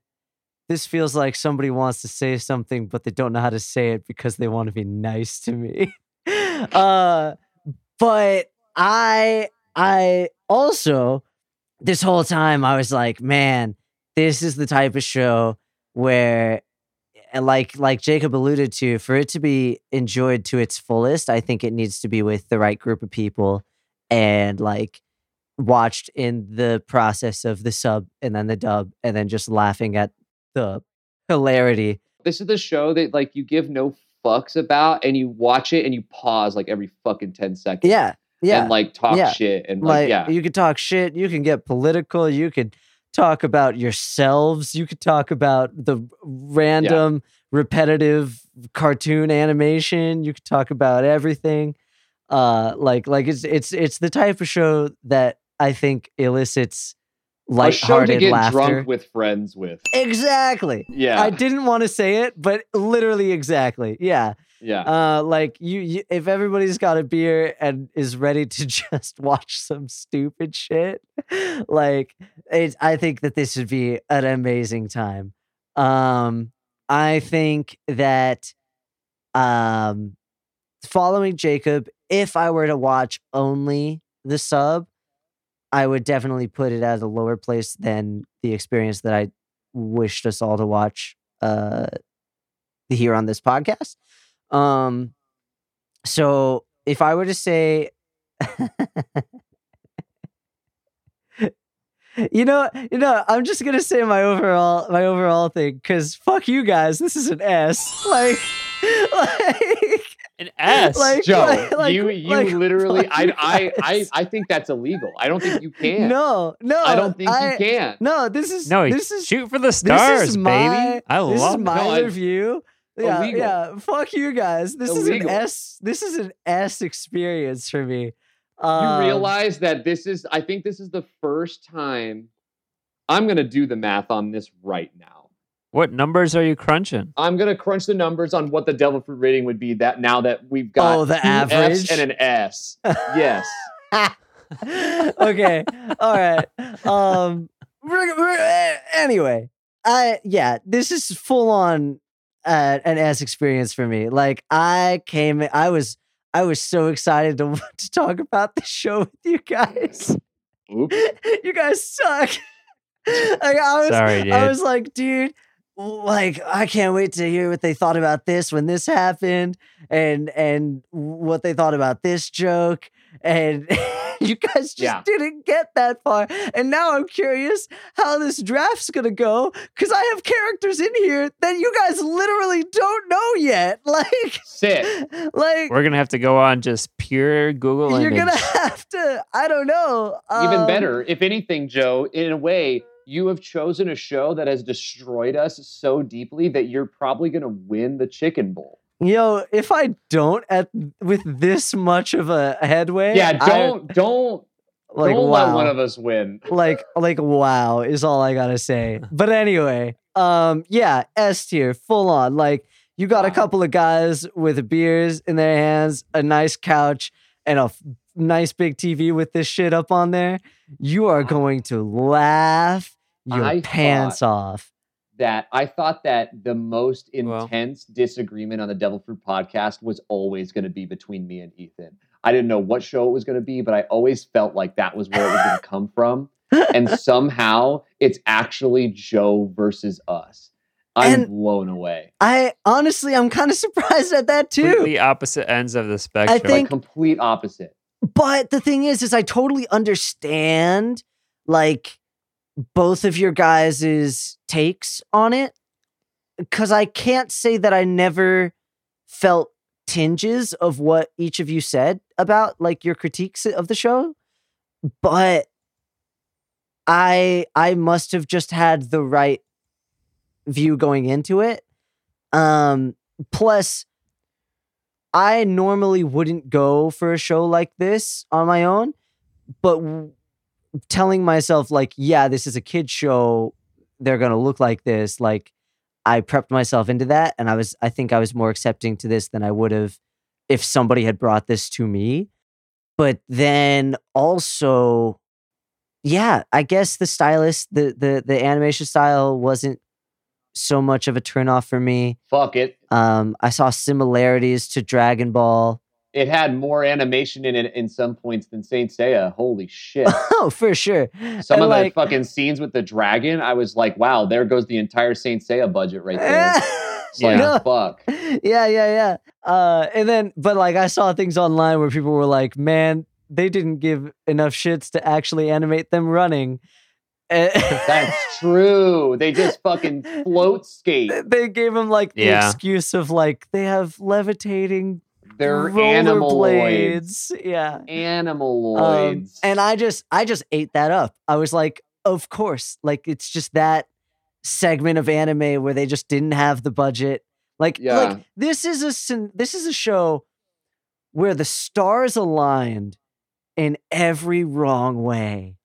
this feels like somebody wants to say something, but they don't know how to say it because they want to be nice to me. uh, but I I also this whole time I was like, man, this is the type of show where like like Jacob alluded to, for it to be enjoyed to its fullest, I think it needs to be with the right group of people and like watched in the process of the sub and then the dub and then just laughing at the hilarity. This is the show that like you give no fucks about, and you watch it and you pause like every fucking ten seconds. Yeah. Yeah. And like talk Yeah. shit and like, like yeah. you can talk shit, you can get political, you can talk about yourselves, you could talk about the random repetitive cartoon animation, you could talk about everything. Uh like like it's it's it's the type of show that I think elicits lighthearted a show to get laughter. drunk with friends with. exactly. Yeah. I didn't want to say it, but literally exactly. Yeah. yeah. Uh, like you, you, if everybody's got a beer and is ready to just watch some stupid shit, like it, I think that this would be an amazing time. Um, I think that, um, following Jacob, if I were to watch only the sub, I would definitely put it at a lower place than the experience that I wished us all to watch uh here on this podcast. Um so if I were to say You know, you know, I'm just gonna say my overall my overall thing because fuck you guys, this is an S. Like, like, An S. like, Joe, like- like- you you like, literally I, I I. I think that's illegal. I don't think you can. no, no, I don't think I- you can. No, this is no, this is shoot for the this stars, is baby. my- I this love is my No, I- review. Yeah, Illegal. yeah. Fuck you guys. This is an S. This is an S experience for me. You Um, realize that this is I think this is the first time I'm gonna do the math on this right now. What numbers are you crunching? I'm gonna crunch the numbers on what the devil fruit rating would be that now that we've got Oh, the two Fs average? and an S. Yes. okay. All right. Um. we're- we're- Anyway, I yeah, this is full on uh, an S experience for me. Like I came, I was, I was so excited to to talk about the show with you guys. Oops. you guys suck. like I was, Sorry, dude. I was like, dude, like I can't wait to hear what they thought about this when this happened, and and what they thought about this joke, and you guys just Yeah. didn't get that far. And now I'm curious how this draft's gonna go because I have characters in here that you guys literally don't know yet. Like, Sick. like We're gonna have to go on just pure Google you're image. gonna have to. I don't know. Even um, better, if anything, Joe, in a way, you have chosen a show that has destroyed us so deeply that you're probably gonna win the chicken bowl. Yo, if I don't at with this much of a headway, Yeah, don't don't like don't wow, let one of us win. like like wow is all I gotta say. But anyway, um, yeah, S tier, full on. Like You got a couple of guys with beers in their hands, a nice couch, and a f- nice big TV with this shit up on there. You are going to laugh your I pants off. that I thought that the most Well- intense disagreement on the Devil Fruit podcast was always going to be between me and Ethan. I didn't know what show it was going to be, but I always felt like that was where it was going to come from. And somehow it's actually Joe versus us. I'm And- blown away. I honestly, I'm kind of surprised at that too. Completely opposite ends of the spectrum. think- Like complete opposite. But the thing is, is I totally understand like both of your guys' takes on it. Cause I can't say that I never felt tinges of what each of you said about like your critiques of the show. But I I must have just had the right view going into it. Um plus I normally wouldn't go for a show like this on my own, but telling myself like, yeah, this is a kid show, they're going to look like this, like I prepped myself into that and I was I think I was more accepting to this than I would have if somebody had brought this to me. But then also yeah, I guess the stylist, the the the animation style wasn't so much of a turnoff for me. Fuck it. Um, I saw similarities to Dragon Ball. It had more animation in it in some points than Saint Seiya. Holy shit. Oh, for sure. Some And of like- the fucking scenes with the dragon, I was like, wow, there goes the entire Saint Seiya budget right there. It's like, No. fuck. yeah, yeah, yeah. Uh, and then, but like, I saw things online where people were like, "Man, they didn't give enough shits to actually animate them running." That's true. They just fucking float skate. They gave them like the Yeah. excuse of like they have levitating They're animaloids. rollerblades. Yeah. Um, Animaloids. and I just I just ate that up. I was like, of course. Like it's just that segment of anime where they just didn't have the budget. Like Yeah. like this is a syn- this is a show where the stars aligned in every wrong way.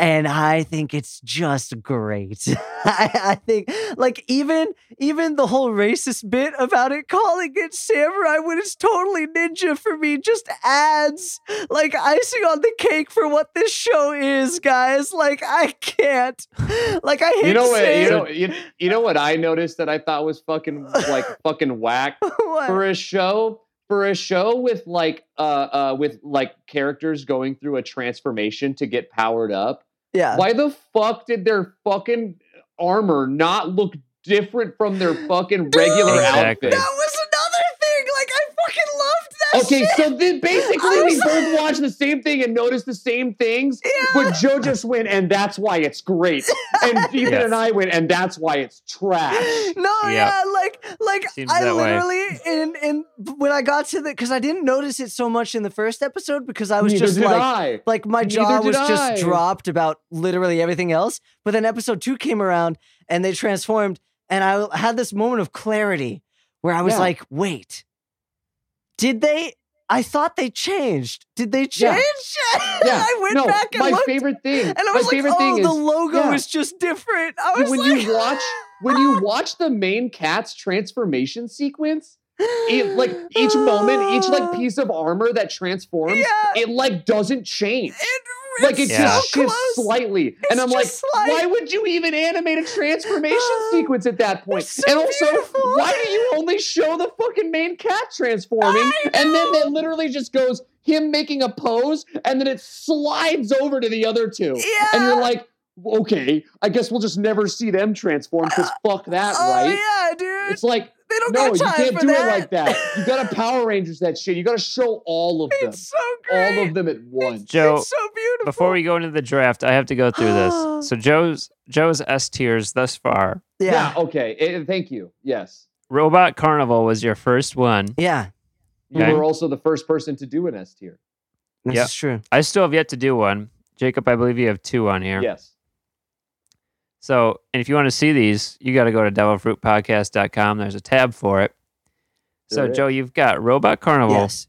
And I think it's just great. I, I think like even even the whole racist bit about it calling it samurai when it's totally ninja for me just adds like icing on the cake for what this show is, guys. Like I can't. Like I hate you know to what? say You it. know, you, you know what I noticed that I thought was fucking like fucking whack for a show for a show with like uh uh with like characters going through a transformation to get powered up. Yeah. Why the fuck did their fucking armor not look different from their fucking regular Exactly. outfit? That was another thing. Like I fucking loved that. Okay, shit. so then basically we was- both watched the same thing and noticed the same things, Yeah. but Joe just went, and that's why it's great. And Ethan Yes. and I went, and that's why it's trash. No, Yeah. yeah, like like Seems I literally in in when I got to the because I didn't notice it so much in the first episode because I was Neither just did like I. like my Neither jaw was I. just dropped about literally everything else. But then episode two came around and they transformed, and I had this moment of clarity where I was Yeah. like, wait, did they? I thought they changed. Did they change? Yeah, I went no, back and my looked, favorite thing. and I my was like, favorite oh, the is logo yeah. is just different. I was when like, you watch when you watch the main cat's transformation sequence. It, like each moment, each like piece of armor that transforms, Yeah. it like doesn't change. It, like it it's Yeah. just so shifts close. slightly. and I'm like, slight. why would you even animate a transformation sequence at that point? So and also, beautiful. why do you only show the fucking main cat transforming? And then it literally just goes him making a pose, and then it slides over to the other two. Yeah. And you're like, okay, I guess we'll just never see them transform because fuck that, oh right? yeah, dude. It's like, they don't no, got you can't for do that. it like that. You gotta Power Rangers that shit. You gotta show all of them. It's so great. All of them at once. Joe, It's so beautiful. before we go into the draft, I have to go through this. So Joe's Joe's S tiers thus far. yeah, okay. Eh, thank you. Yes. Robot Carnival was your first one. yeah, You Okay. were also the first person to do an S tier. this Yep. is true. I still have yet to do one. Jacob, I believe you have two on here. Yes. So, and if you want to see these, you got to go to devilfruitpodcast.com. There's a tab for it. So, There is. Joe, you've got Robot Carnival, Yes,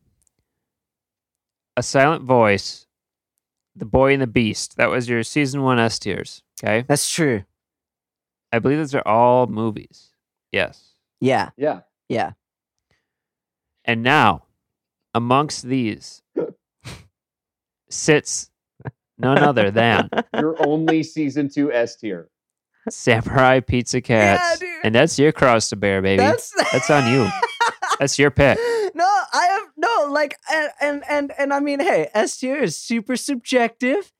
A Silent Voice, The Boy and the Beast. That was your season one S tiers. Okay. that's true. I believe those are all movies. Yes. Yeah, Yeah. Yeah. And now, amongst these sits none other than Your only season two S tier. Samurai Pizza Cats. dude. and that's your cross to bear, baby. That's That's on you. That's your pick. no, I have no like, and and and, and I mean, hey, S tier is super subjective.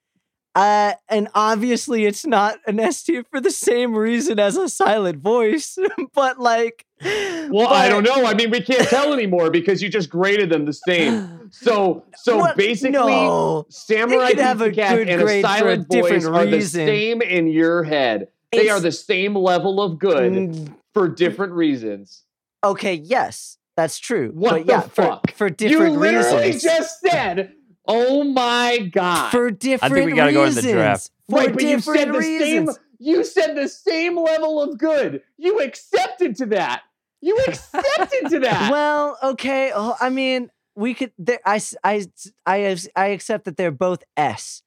Uh, and obviously it's not an S tier for the same reason as a silent voice, but like, Well, I don't know. I mean, we can't tell anymore because you just graded them the same. So, so What? basically, no. Samurai have Pizza a Cat good and a grade for a silent voice different are the same in your head. They are the same level of good Mm, for different reasons. Okay, yes, that's true. What but the yeah, fuck? for for different reasons. you literally reasons. just said, "Oh my god!" for different I think we gotta go in the reasons. draft. For right, but you different said the reasons. same. You said the same level of good. You accepted to that. You accepted to that. Well, okay. oh, I mean, we could. There, I, have- I accept that they're both S,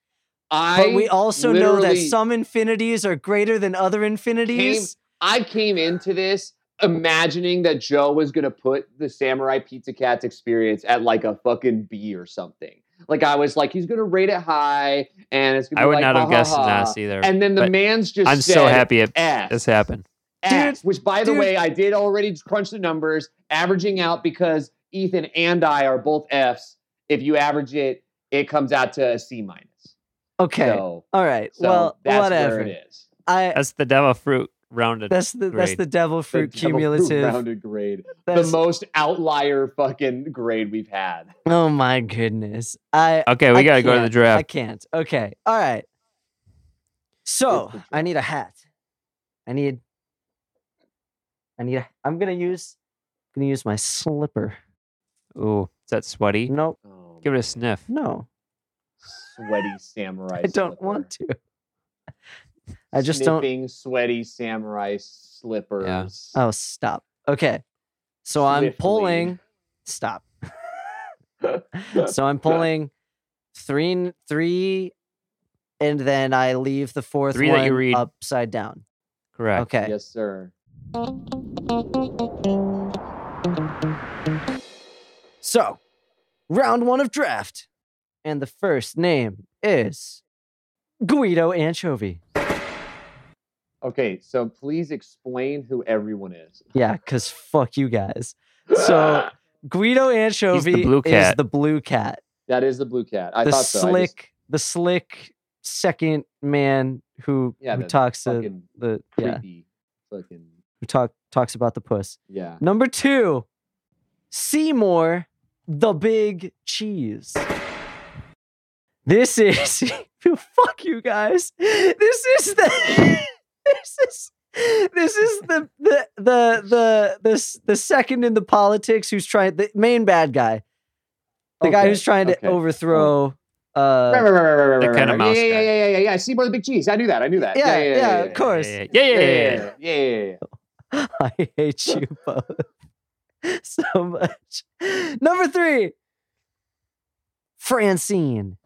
I but we also know that some infinities are greater than other infinities. I came into this imagining that Joe was gonna put the Samurai Pizza Cats experience at like a fucking B or something. Like I was like, he's gonna rate it high, and it's gonna. I would like, not have guessed ha. an S either. And then the man's just. I'm so happy it, S. this happened. S, which by the dude. way, I did already crunch the numbers, averaging out because Ethan and I are both Fs. If you average it, it comes out to a C minus. Okay. So, All right. so well, that's whatever. where it is. I. That's the devil fruit rounded. That's the that's the devil fruit The double cumulative. rounded grade. That's, the most outlier fucking grade we've had. oh my goodness. I. okay, we I got to go to the can't. I can't. Okay. All right. So I need a hat. I need. I need. A, I'm gonna use. I'm gonna use my slipper. Ooh, is that sweaty? Nope. Oh, Give it a sniff. No. Sweaty samurai. I don't slipper. want to. I just don't. Sniffing, sweaty samurai slippers. Oh, stop. Okay. So I'm pulling. Stop. so I'm pulling three, and- three, and then I leave the fourth Three that one you read. upside down. Correct. Okay. Yes, sir. So, round one of draft, and the first name is Guido Anchovy. Okay, so please explain who everyone is. Yeah, cause fuck you guys. So Guido Anchovy blue is the blue cat. that is the blue cat. I the thought so. I just slick, the slick second man who Yeah, who the talks to fucking the yeah creepy, fucking who talk talks about the puss. yeah. Number two, Seymour, the big cheese. This is fuck you guys. This is the this is this is the the the the this the second in the politics who's trying the main bad guy. The guy who's trying to overthrow uh right, right, right, right, right, the right, kinda right. mouse yeah, yeah, guy. yeah, yeah, yeah, yeah. Seymour the Big Cheese. I knew that. I knew that. Yeah, yeah, yeah, yeah, yeah, of course. Yeah, yeah, yeah. Yeah, yeah, yeah, yeah, yeah, yeah. I hate you both so much. Number three, Francine.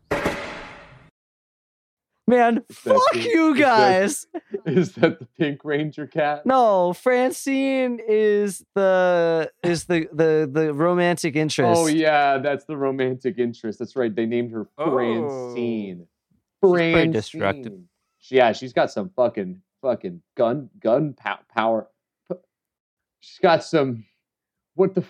Man, Is fuck the- you guys. Is that the Pink Ranger cat? No, Francine is the is the the the romantic interest. Oh yeah, that's the romantic interest. That's right. They named her Oh. Francine. pretty Francine. destructive. Yeah, she's got some fucking fucking gun gun pow- power. She's got some. What the?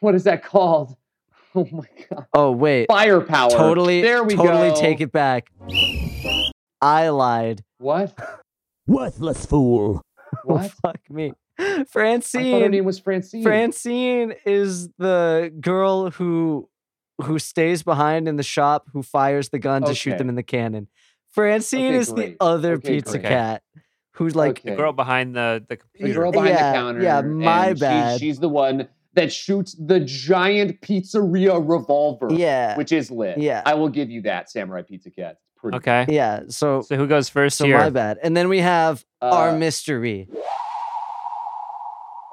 What is that called? Oh my god! Oh wait, Firepower. totally, There we totally go. Totally take it back. I lied. What? Worthless fool. What? Oh, fuck me. I thought her Francine. name was Francine. Francine is the girl who who stays behind in the shop who fires the gun to shoot them in the cannon. Francine Okay, is great. the other Okay, pizza great. cat who's like Okay. The girl behind the the the girl behind Yeah, the counter. yeah, my and she's- bad. She's, the one that shoots the giant pizzeria revolver. yeah which is lit. Yeah. I will give you that, Samurai Pizza Cat. It's pretty. Okay. yeah. So So who goes first so here? my bad. And then we have our Uh, mystery.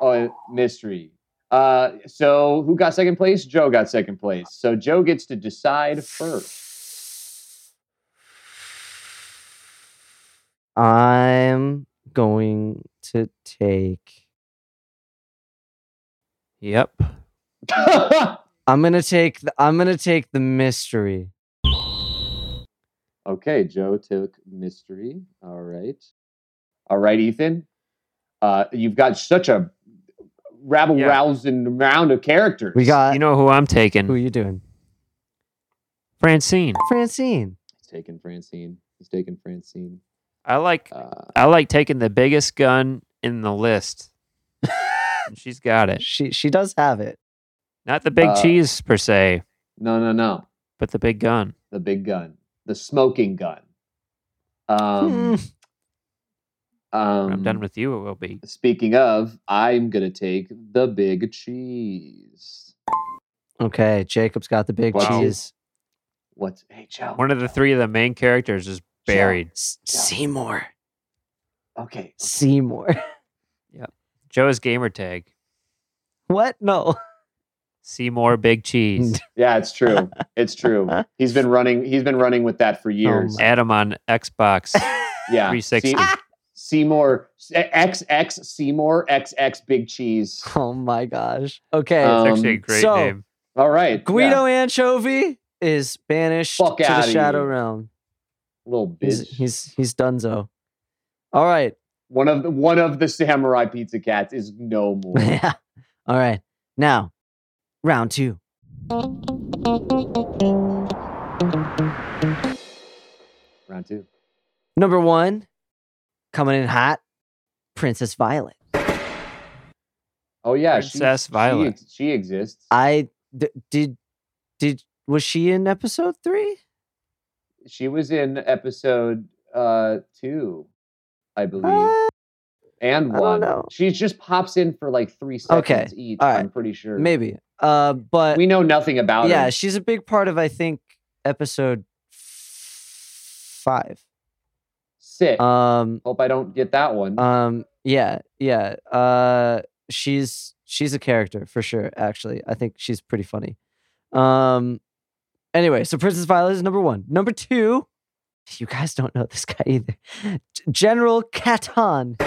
Oh, mystery. Uh, so who got second place? Joe got second place. So Joe gets to decide first. I'm going to take Yep. I'm gonna take the I'm gonna take the mystery. Okay, Joe took mystery. All right. All right, Ethan. Uh, you've got such a rabble Yeah. rousing round of characters. We got You know who I'm taking? who are you doing? Francine. Francine. He's taking Francine. He's taking Francine. I like Uh, I like taking the biggest gun in the list. she's got it. She she does have it. Not the big Uh, cheese per se, no, no, no. but the big gun. The big gun. The smoking gun. Um, um, I'm done with you, it will be. Speaking of, I'm gonna take the big cheese. Okay, Jacob's got the big Wow. cheese. What's hey Joe? One of the three of the main characters is buried. S- Seymour. Okay, Seymour. Yep. Joe's gamer tag. what? No. Seymour Big Cheese. yeah, it's true. It's true. He's been running. He's been running with that for years. my- Add on Xbox. yeah, 360. See- Seymour XX Seymour XX Big Cheese. Oh my gosh. Okay. Um, It's actually a great so- name. All right, Guido Anchovy is banished Fuck to the Shadow here. Realm. yeah, little He's bitch. he's he's donezo. All right. one of the one of the samurai pizza cats is no more. Yeah. All right. Now, round two. Round two. Number one, coming in hot, Princess Violet. Oh yeah, she- Princess she, Violet. ex- She, exists. I d- did did was she in episode three? she was in episode uh two, I believe, Uh, and one. She just pops in for like three Okay, seconds each. all right. I'm pretty sure. maybe. Uh, but we know nothing about yeah, her. Yeah, she's a big part of I think episode five. Six. Um, Hope I don't get that one. um, yeah, yeah. Uh, she's she's a character for sure. Actually, I think she's pretty funny. Um, anyway, so Princess Violet is number one. Number two, you guys don't know this guy either. General Catan.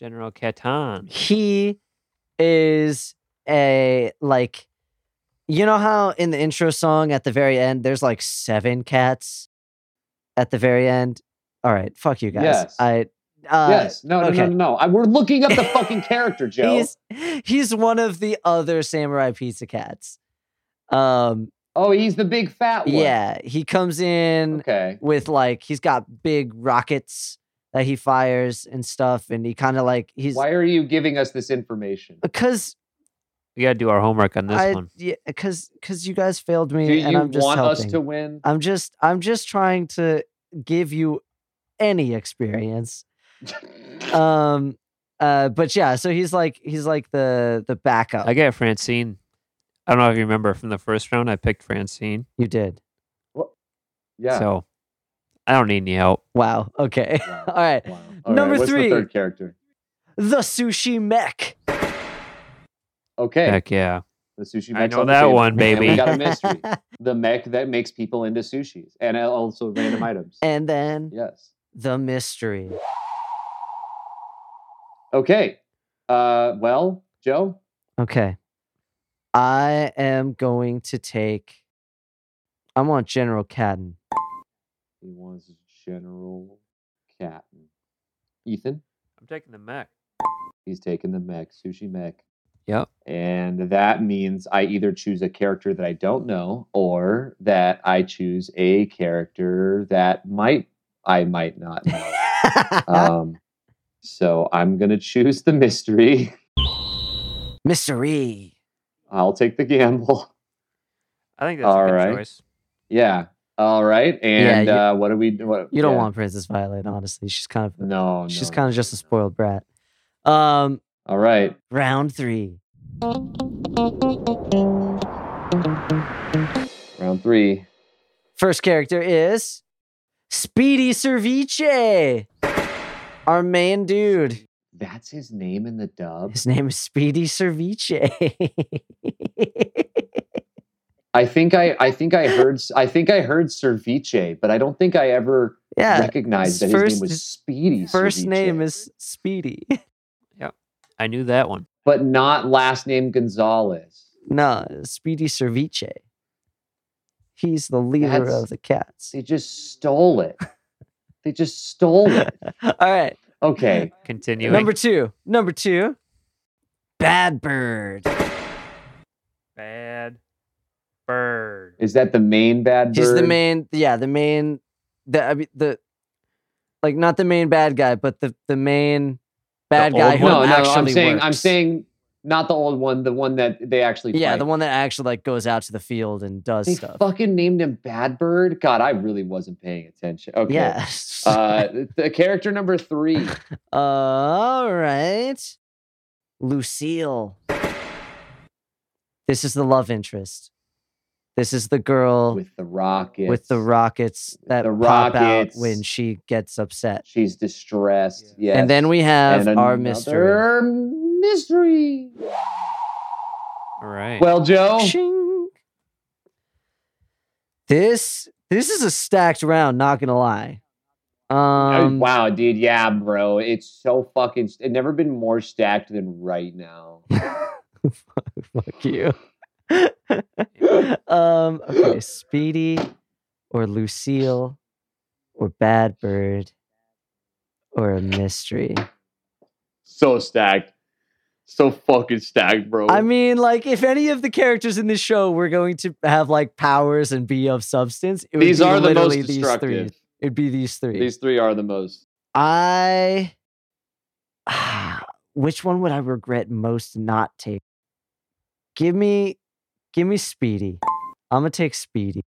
General Catan. he is a like you know how in the intro song at the very end there's like seven cats at the very end all right fuck you guys Yes. i uh yes. No, no, okay. no, no, no. I, we're looking up the fucking character, Joe. he's he's one of the other samurai pizza cats um oh, he's the big fat one. yeah he comes in Okay. with like he's got big rockets that he fires and stuff and he kind of like he's Why are you giving us this information? because We got to do our homework on this I, one. Yeah, because because you guys failed me, Do and you I'm just want helping. us to win? I'm just I'm just trying to give you any experience. Um, uh, but yeah, so he's like he's like the the backup. I got Francine. I don't know if you remember from the first round, I picked Francine. you did. Well, yeah. So I don't need any help. Wow. Okay. Wow. All right. Wow. All Number what's three. The third character. The sushi mech. Okay. Heck yeah. The sushi I mech's know on that table. one, And baby. we got a mystery. the mech that makes people into sushis and also random items. and then yes. the mystery. Okay. Uh, well, Joe. Okay. I am going to take. I want General Cadden. He wants General Captain. Ethan. I'm taking the mech. He's taking the mech, sushi mech. Yep. And that means I either choose a character that I don't know or that I choose a character that might I might not know. um, so I'm gonna choose the mystery. mystery. I'll take the gamble. I think that's All a good right. choice. Yeah. All right. And you- uh, what do we? What, You don't yeah. want Princess Violet, honestly. She's kind of No. she's no, kind of just a spoiled brat. Um, All right. round three. Round three. First character is Speedy Cerviche. Our main dude. That's his name in the dub. His name is Speedy Cerviche. I think I I think I heard I think I heard Cerviche, but I don't think I ever yeah. recognized that his his first- name was Speedy. First name is Speedy. Yeah, I knew that one. but not last name Gonzalez. No, Speedy Cerviche. He's the leader That's- of the cats. They just stole it. They just stole it. All right. Okay. Continuing. Number two. Number two. Bad Bird. Bad bird. Is that the main bad bird? He's the main. Yeah, the main. The I mean the, like not the main bad guy, but the the main bad old guy who one? No, no, actually I'm saying I'm saying not the old one, the one that they actually Yeah, fight. the one that actually like goes out to the field and does They stuff. fucking named him Bad Bird. God, I really wasn't paying attention. Okay. Yeah. Uh, the character number three. All right. Lucille. This is the love interest. This is the girl with, with the rockets. With the rockets that the pop out when she gets upset. She's distressed. Yes. And then we have And our mystery. another mystery. All right. Well, Joe, Shing. This this is a stacked round, not gonna lie. Oh, Um wow, dude, yeah, bro, it's so fucking. It never been more stacked than right now. Fuck you. um, okay, Speedy or Lucille or Bad Bird or a mystery. So stacked, so fucking stacked, bro. I mean, like, if any of the characters in this show were going to have like powers and be of substance, it would these be are the most literally these three. destructive. It'd be these three. These three are the most. I which one would I regret most not taking? Give me give me Speedy. I'm gonna take Speedy.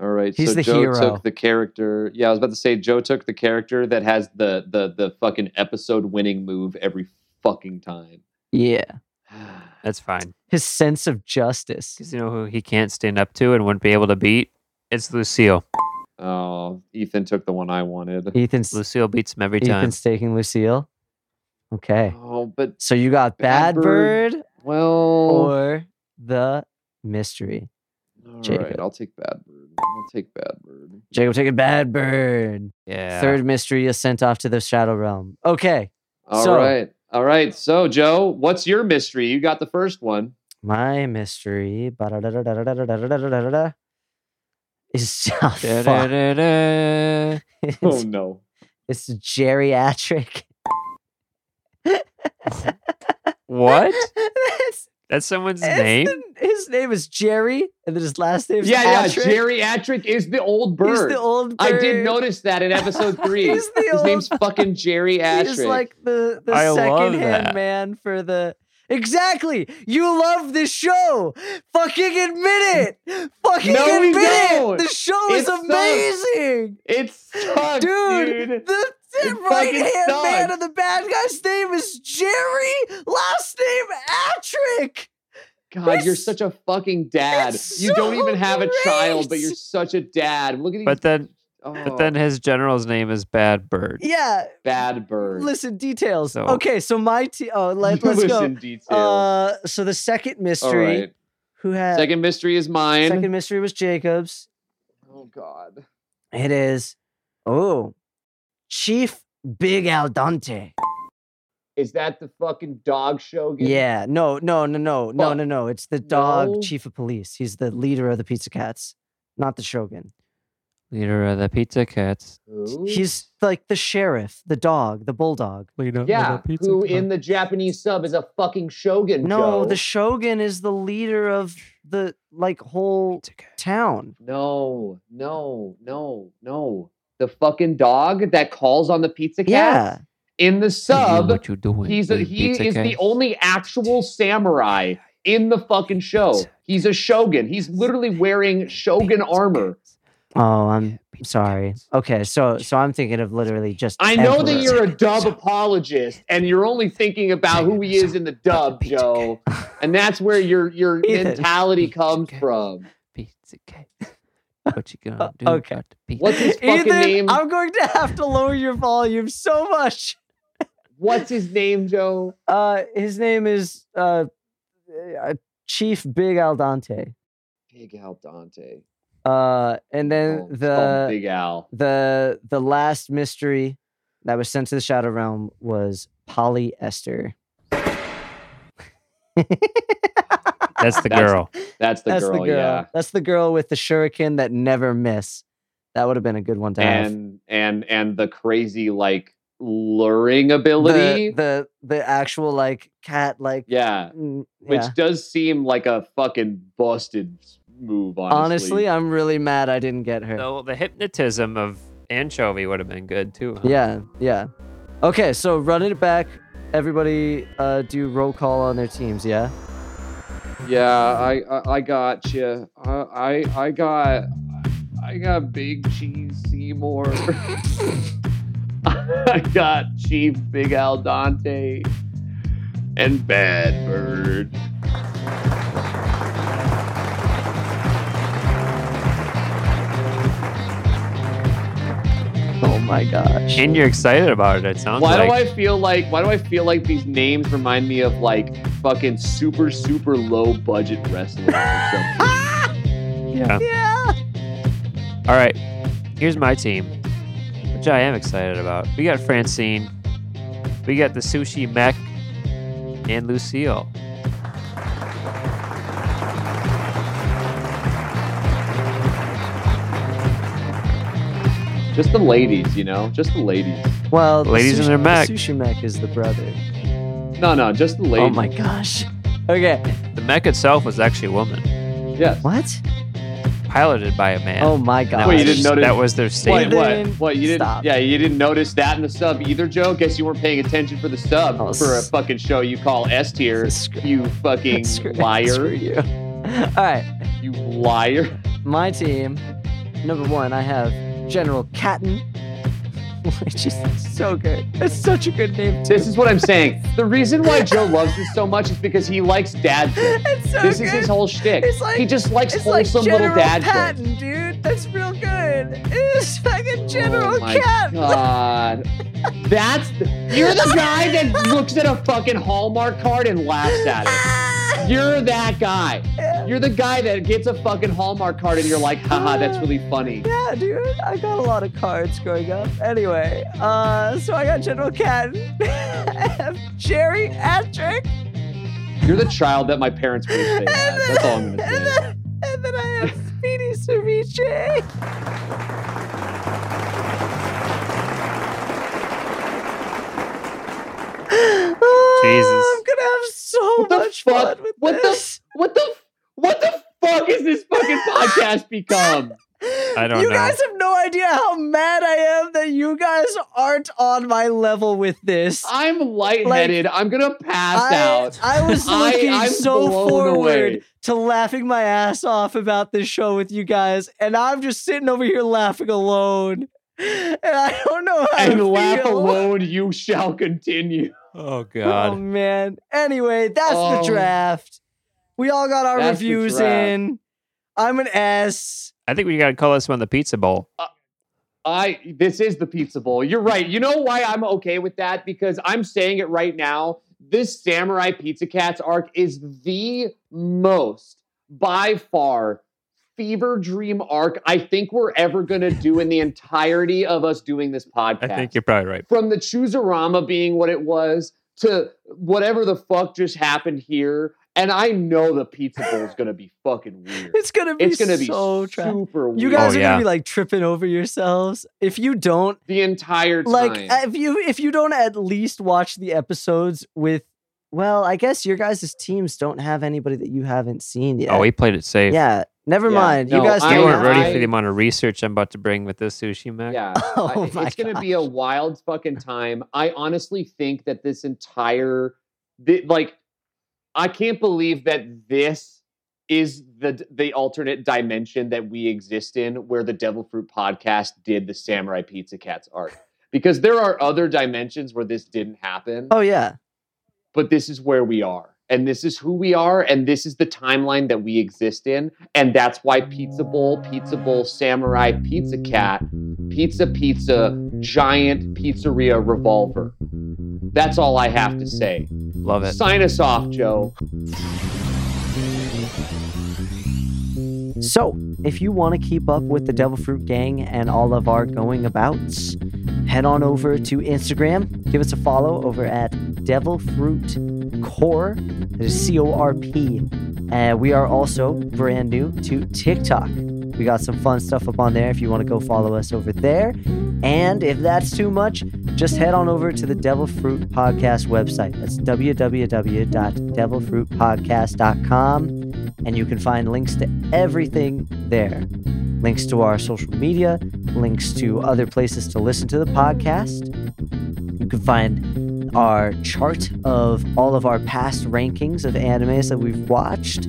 All right, He's so the Joe hero. took the character. Yeah, I was about to say Joe took the character that has the the the fucking episode winning move every fucking time. Yeah. That's fine. His sense of justice. Because you know who he can't stand up to and wouldn't be able to beat? It's Lucille. Oh, Ethan took the one I wanted. Ethan's Lucille beats him every time. Ethan's taking Lucille. Okay. Oh, but So you got Bad Bad, Bird. Bird, well, or the mystery. All Jacob. right, I'll take Bad Bird. I'll take Bad Bird. Jacob, take a Bad Bird. Yeah. Third mystery is sent off to the Shadow Realm. Okay. All so, right. All right. So, Joe, what's your mystery? You got the first one. My mystery is oh, oh no. It's geriatric. what? That's someone's it's name? the- his name is Jerry, and then his last name is Yeah, yeah. Atrick. Geriatric is the old He's bird. the old I did notice that in episode three. He's the His old name's fucking Jerry Atrick. He's like the, the I love second hand man for the. Exactly. You love this show. Fucking admit it. Fucking No, admit it. don't. The show is sucks. amazing. It's sucks, Dude, dude. the, the It right hand fucking man of the bad guy's name is Jerry. Last name Atrick. God, you're such a fucking dad. it's You don't even have a child, but you're such a dad. Look at these. But then oh, but then his general's name is Bad Bird. Yeah. bad bird. Listen, details. So- okay, so my t- oh, let, let's go. listen detail. Uh, so the second mystery, right. who had Second mystery is mine. second mystery was Jacob's. Oh God. It is, oh, Chief Big Al Dente. Is that the fucking dog show? Yeah, no, no, no, no, no, no, no. It's the dog No. chief of police. He's the leader of the Pizza Cats, not the Shogun. Leader of the Pizza Cats. Who? He's like the sheriff, the dog, the bulldog. Leader yeah. Who in the Japanese sub is a fucking shogun? No, Joe. the Shogun is the leader of the like whole town. No, no, no, no. The fucking dog that calls on the pizza cat Yeah. in the sub. what you doing? He's a, he pizza is the only actual samurai in the fucking show. He's a shogun. He's literally wearing shogun armor. Oh, I'm sorry. Okay, so so I'm thinking of literally just. I know that you're a dub apologist and you're only thinking about who he is in the dub, Joe. And that's where your your mentality comes from. Pizza Cat. What you gonna do? okay. about the pizza What's his fucking Ethan, name? I'm going to have to lower your volume so much. What's his name, Joe? Uh, his name is uh, uh Chief Big Al Dente. Big Al Dente. Uh, and then Oh, it's called the Big Al. the the last mystery that was sent to the Shadow Realm was Polly Esther. That's the girl. That's the That's girl, the girl. yeah. That's the girl with the shuriken that never miss. That would have been a good one to have. And and and the crazy like luring ability. The, the the actual like cat like yeah. mm, Which does seem like a fucking busted move, honestly. Honestly, I'm really mad I didn't get her. So the hypnotism of anchovy would have been good too. huh? Yeah, yeah. Okay, so running it back, everybody uh, do roll call on their teams. Yeah. Yeah, I I, I got you. I, I I got I got Big Cheese Seymour. I got Chief Big Al Dente and Bad Bird. My gosh. And you're excited about it. It sounds Why like. do I feel like why do I feel like these names remind me of like fucking super super low budget wrestling or something? Yeah. Yeah. All right. Here's my team, which I am excited about. We got Francine. We got the sushi mech and Lucille. Just the ladies, you know, just the ladies. Well, the Ladies in their mech. The sushi mech is the brother. No, no, just the oh ladies. Oh my gosh. Okay. The mech itself was actually a woman, Yes. What? piloted by a man. Oh my That gosh. Wait, you didn't their- notice- That was their What? statement. What? didn't- What? You didn't? Stop. Yeah, you didn't notice that in the sub either, Joe. Guess you weren't paying attention for the sub Oh, for a fucking show you call S tier. Screw- You fucking Screw- liar! Screw you. All right. You liar! My team, number one, I have General Catton, which is so good. It's such a good name, too. This is what I'm saying. The reason why Joe loves this so much is because he likes dad jokes. It's so This good. is his whole shtick. It's like- he just likes it's wholesome General little dad Patton, jokes. dude. That's real good. It's fucking General oh my Catton. god. That's the, you're the guy that looks at a fucking Hallmark card and laughs at it. You're that guy. You're the guy that gets a fucking Hallmark card and you're like, haha, that's really funny. Yeah, dude. I got a lot of cards growing up. Anyway, uh, so I got General Catton. I have Jerry Atrick. You're the child that my parents wish they And then, That's all I'm gonna and say. then, and then I have Speedy Cerviche. Oh, Jesus. I'm gonna have so What much fuck? fun with this. What the- this. What the what the fuck is this fucking podcast become? I don't you know. guys have no idea how mad I am that you guys aren't on my level with this. I'm lightheaded. I'm gonna pass I, out. I was looking I'm so forward away. to laughing my ass off about this show with you guys, and I'm just sitting over here laughing alone. And I don't know how And to laugh feel. alone, you shall continue. oh God. Oh man. Anyway, that's Oh. the draft. We all got our That's reviews in. I'm an S. I think we gotta call this one the Pizza Bowl. Uh, I this is the pizza bowl. You're right. You know why I'm okay with that? Because I'm saying it right now. This Samurai Pizza Cats arc is the most, by far, fever dream arc I think we're ever gonna do in the entirety of us doing this podcast. I think you're probably right. from the Chooserama being what it was to whatever the fuck just happened here. And I know the pizza bowl is gonna be fucking weird. It's gonna be It's gonna be so tra- super weird You guys Oh, are yeah. gonna be like tripping over yourselves. If you don't, the entire time. like if you if you don't at least watch the episodes with well i guess your guys' teams don't have anybody that you haven't seen yet Oh, he played it safe. yeah never Yeah, mind no, you guys I- You weren't ready I- for the amount of research I'm about to bring with this sushi mech. Yeah. Oh I- my it's going to be a wild fucking time. I honestly think that this entire, thi- like, I can't believe that this is the the alternate dimension that we exist in, where the Devil Fruit podcast did the Samurai Pizza Cats art. Because there are other dimensions where this didn't happen, oh yeah but this is where we are. And this is who we are, and this is the timeline that we exist in. And that's why Pizza Bowl, Pizza Bowl, Samurai, Pizza Cat, Pizza Pizza, Giant Pizzeria Revolver. That's all I have to say. Love it. Sign us off, Joe. so if you want to keep up with the devil fruit gang and all of our going abouts head on over to instagram give us a follow over at devil fruit core That is C O R P. And we are also brand new to TikTok. We got some fun stuff up on there if you want to go follow us over there. And if that's too much, just head on over to the Devil Fruit Podcast website. That's www.devilfruitpodcast.com. And you can find links to everything there links to our social media, links to other places to listen to the podcast. You can find our chart of all of our past rankings of animes that we've watched.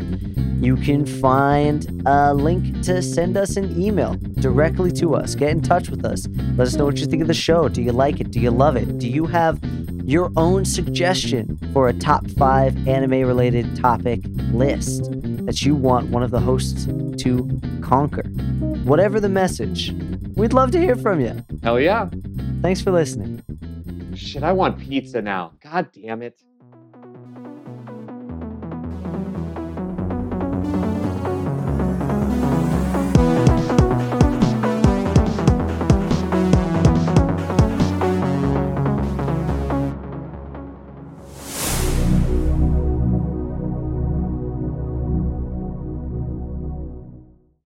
You can find a link to send us an email directly to us. Get in touch with us. Let us know what you think of the show. Do you like it? Do you love it? Do you have your own suggestion for a top five anime related topic list that you want one of the hosts to conquer? Whatever the message, we'd love to hear from you. Hell yeah. Thanks for listening. Shit, I want pizza now. God damn it.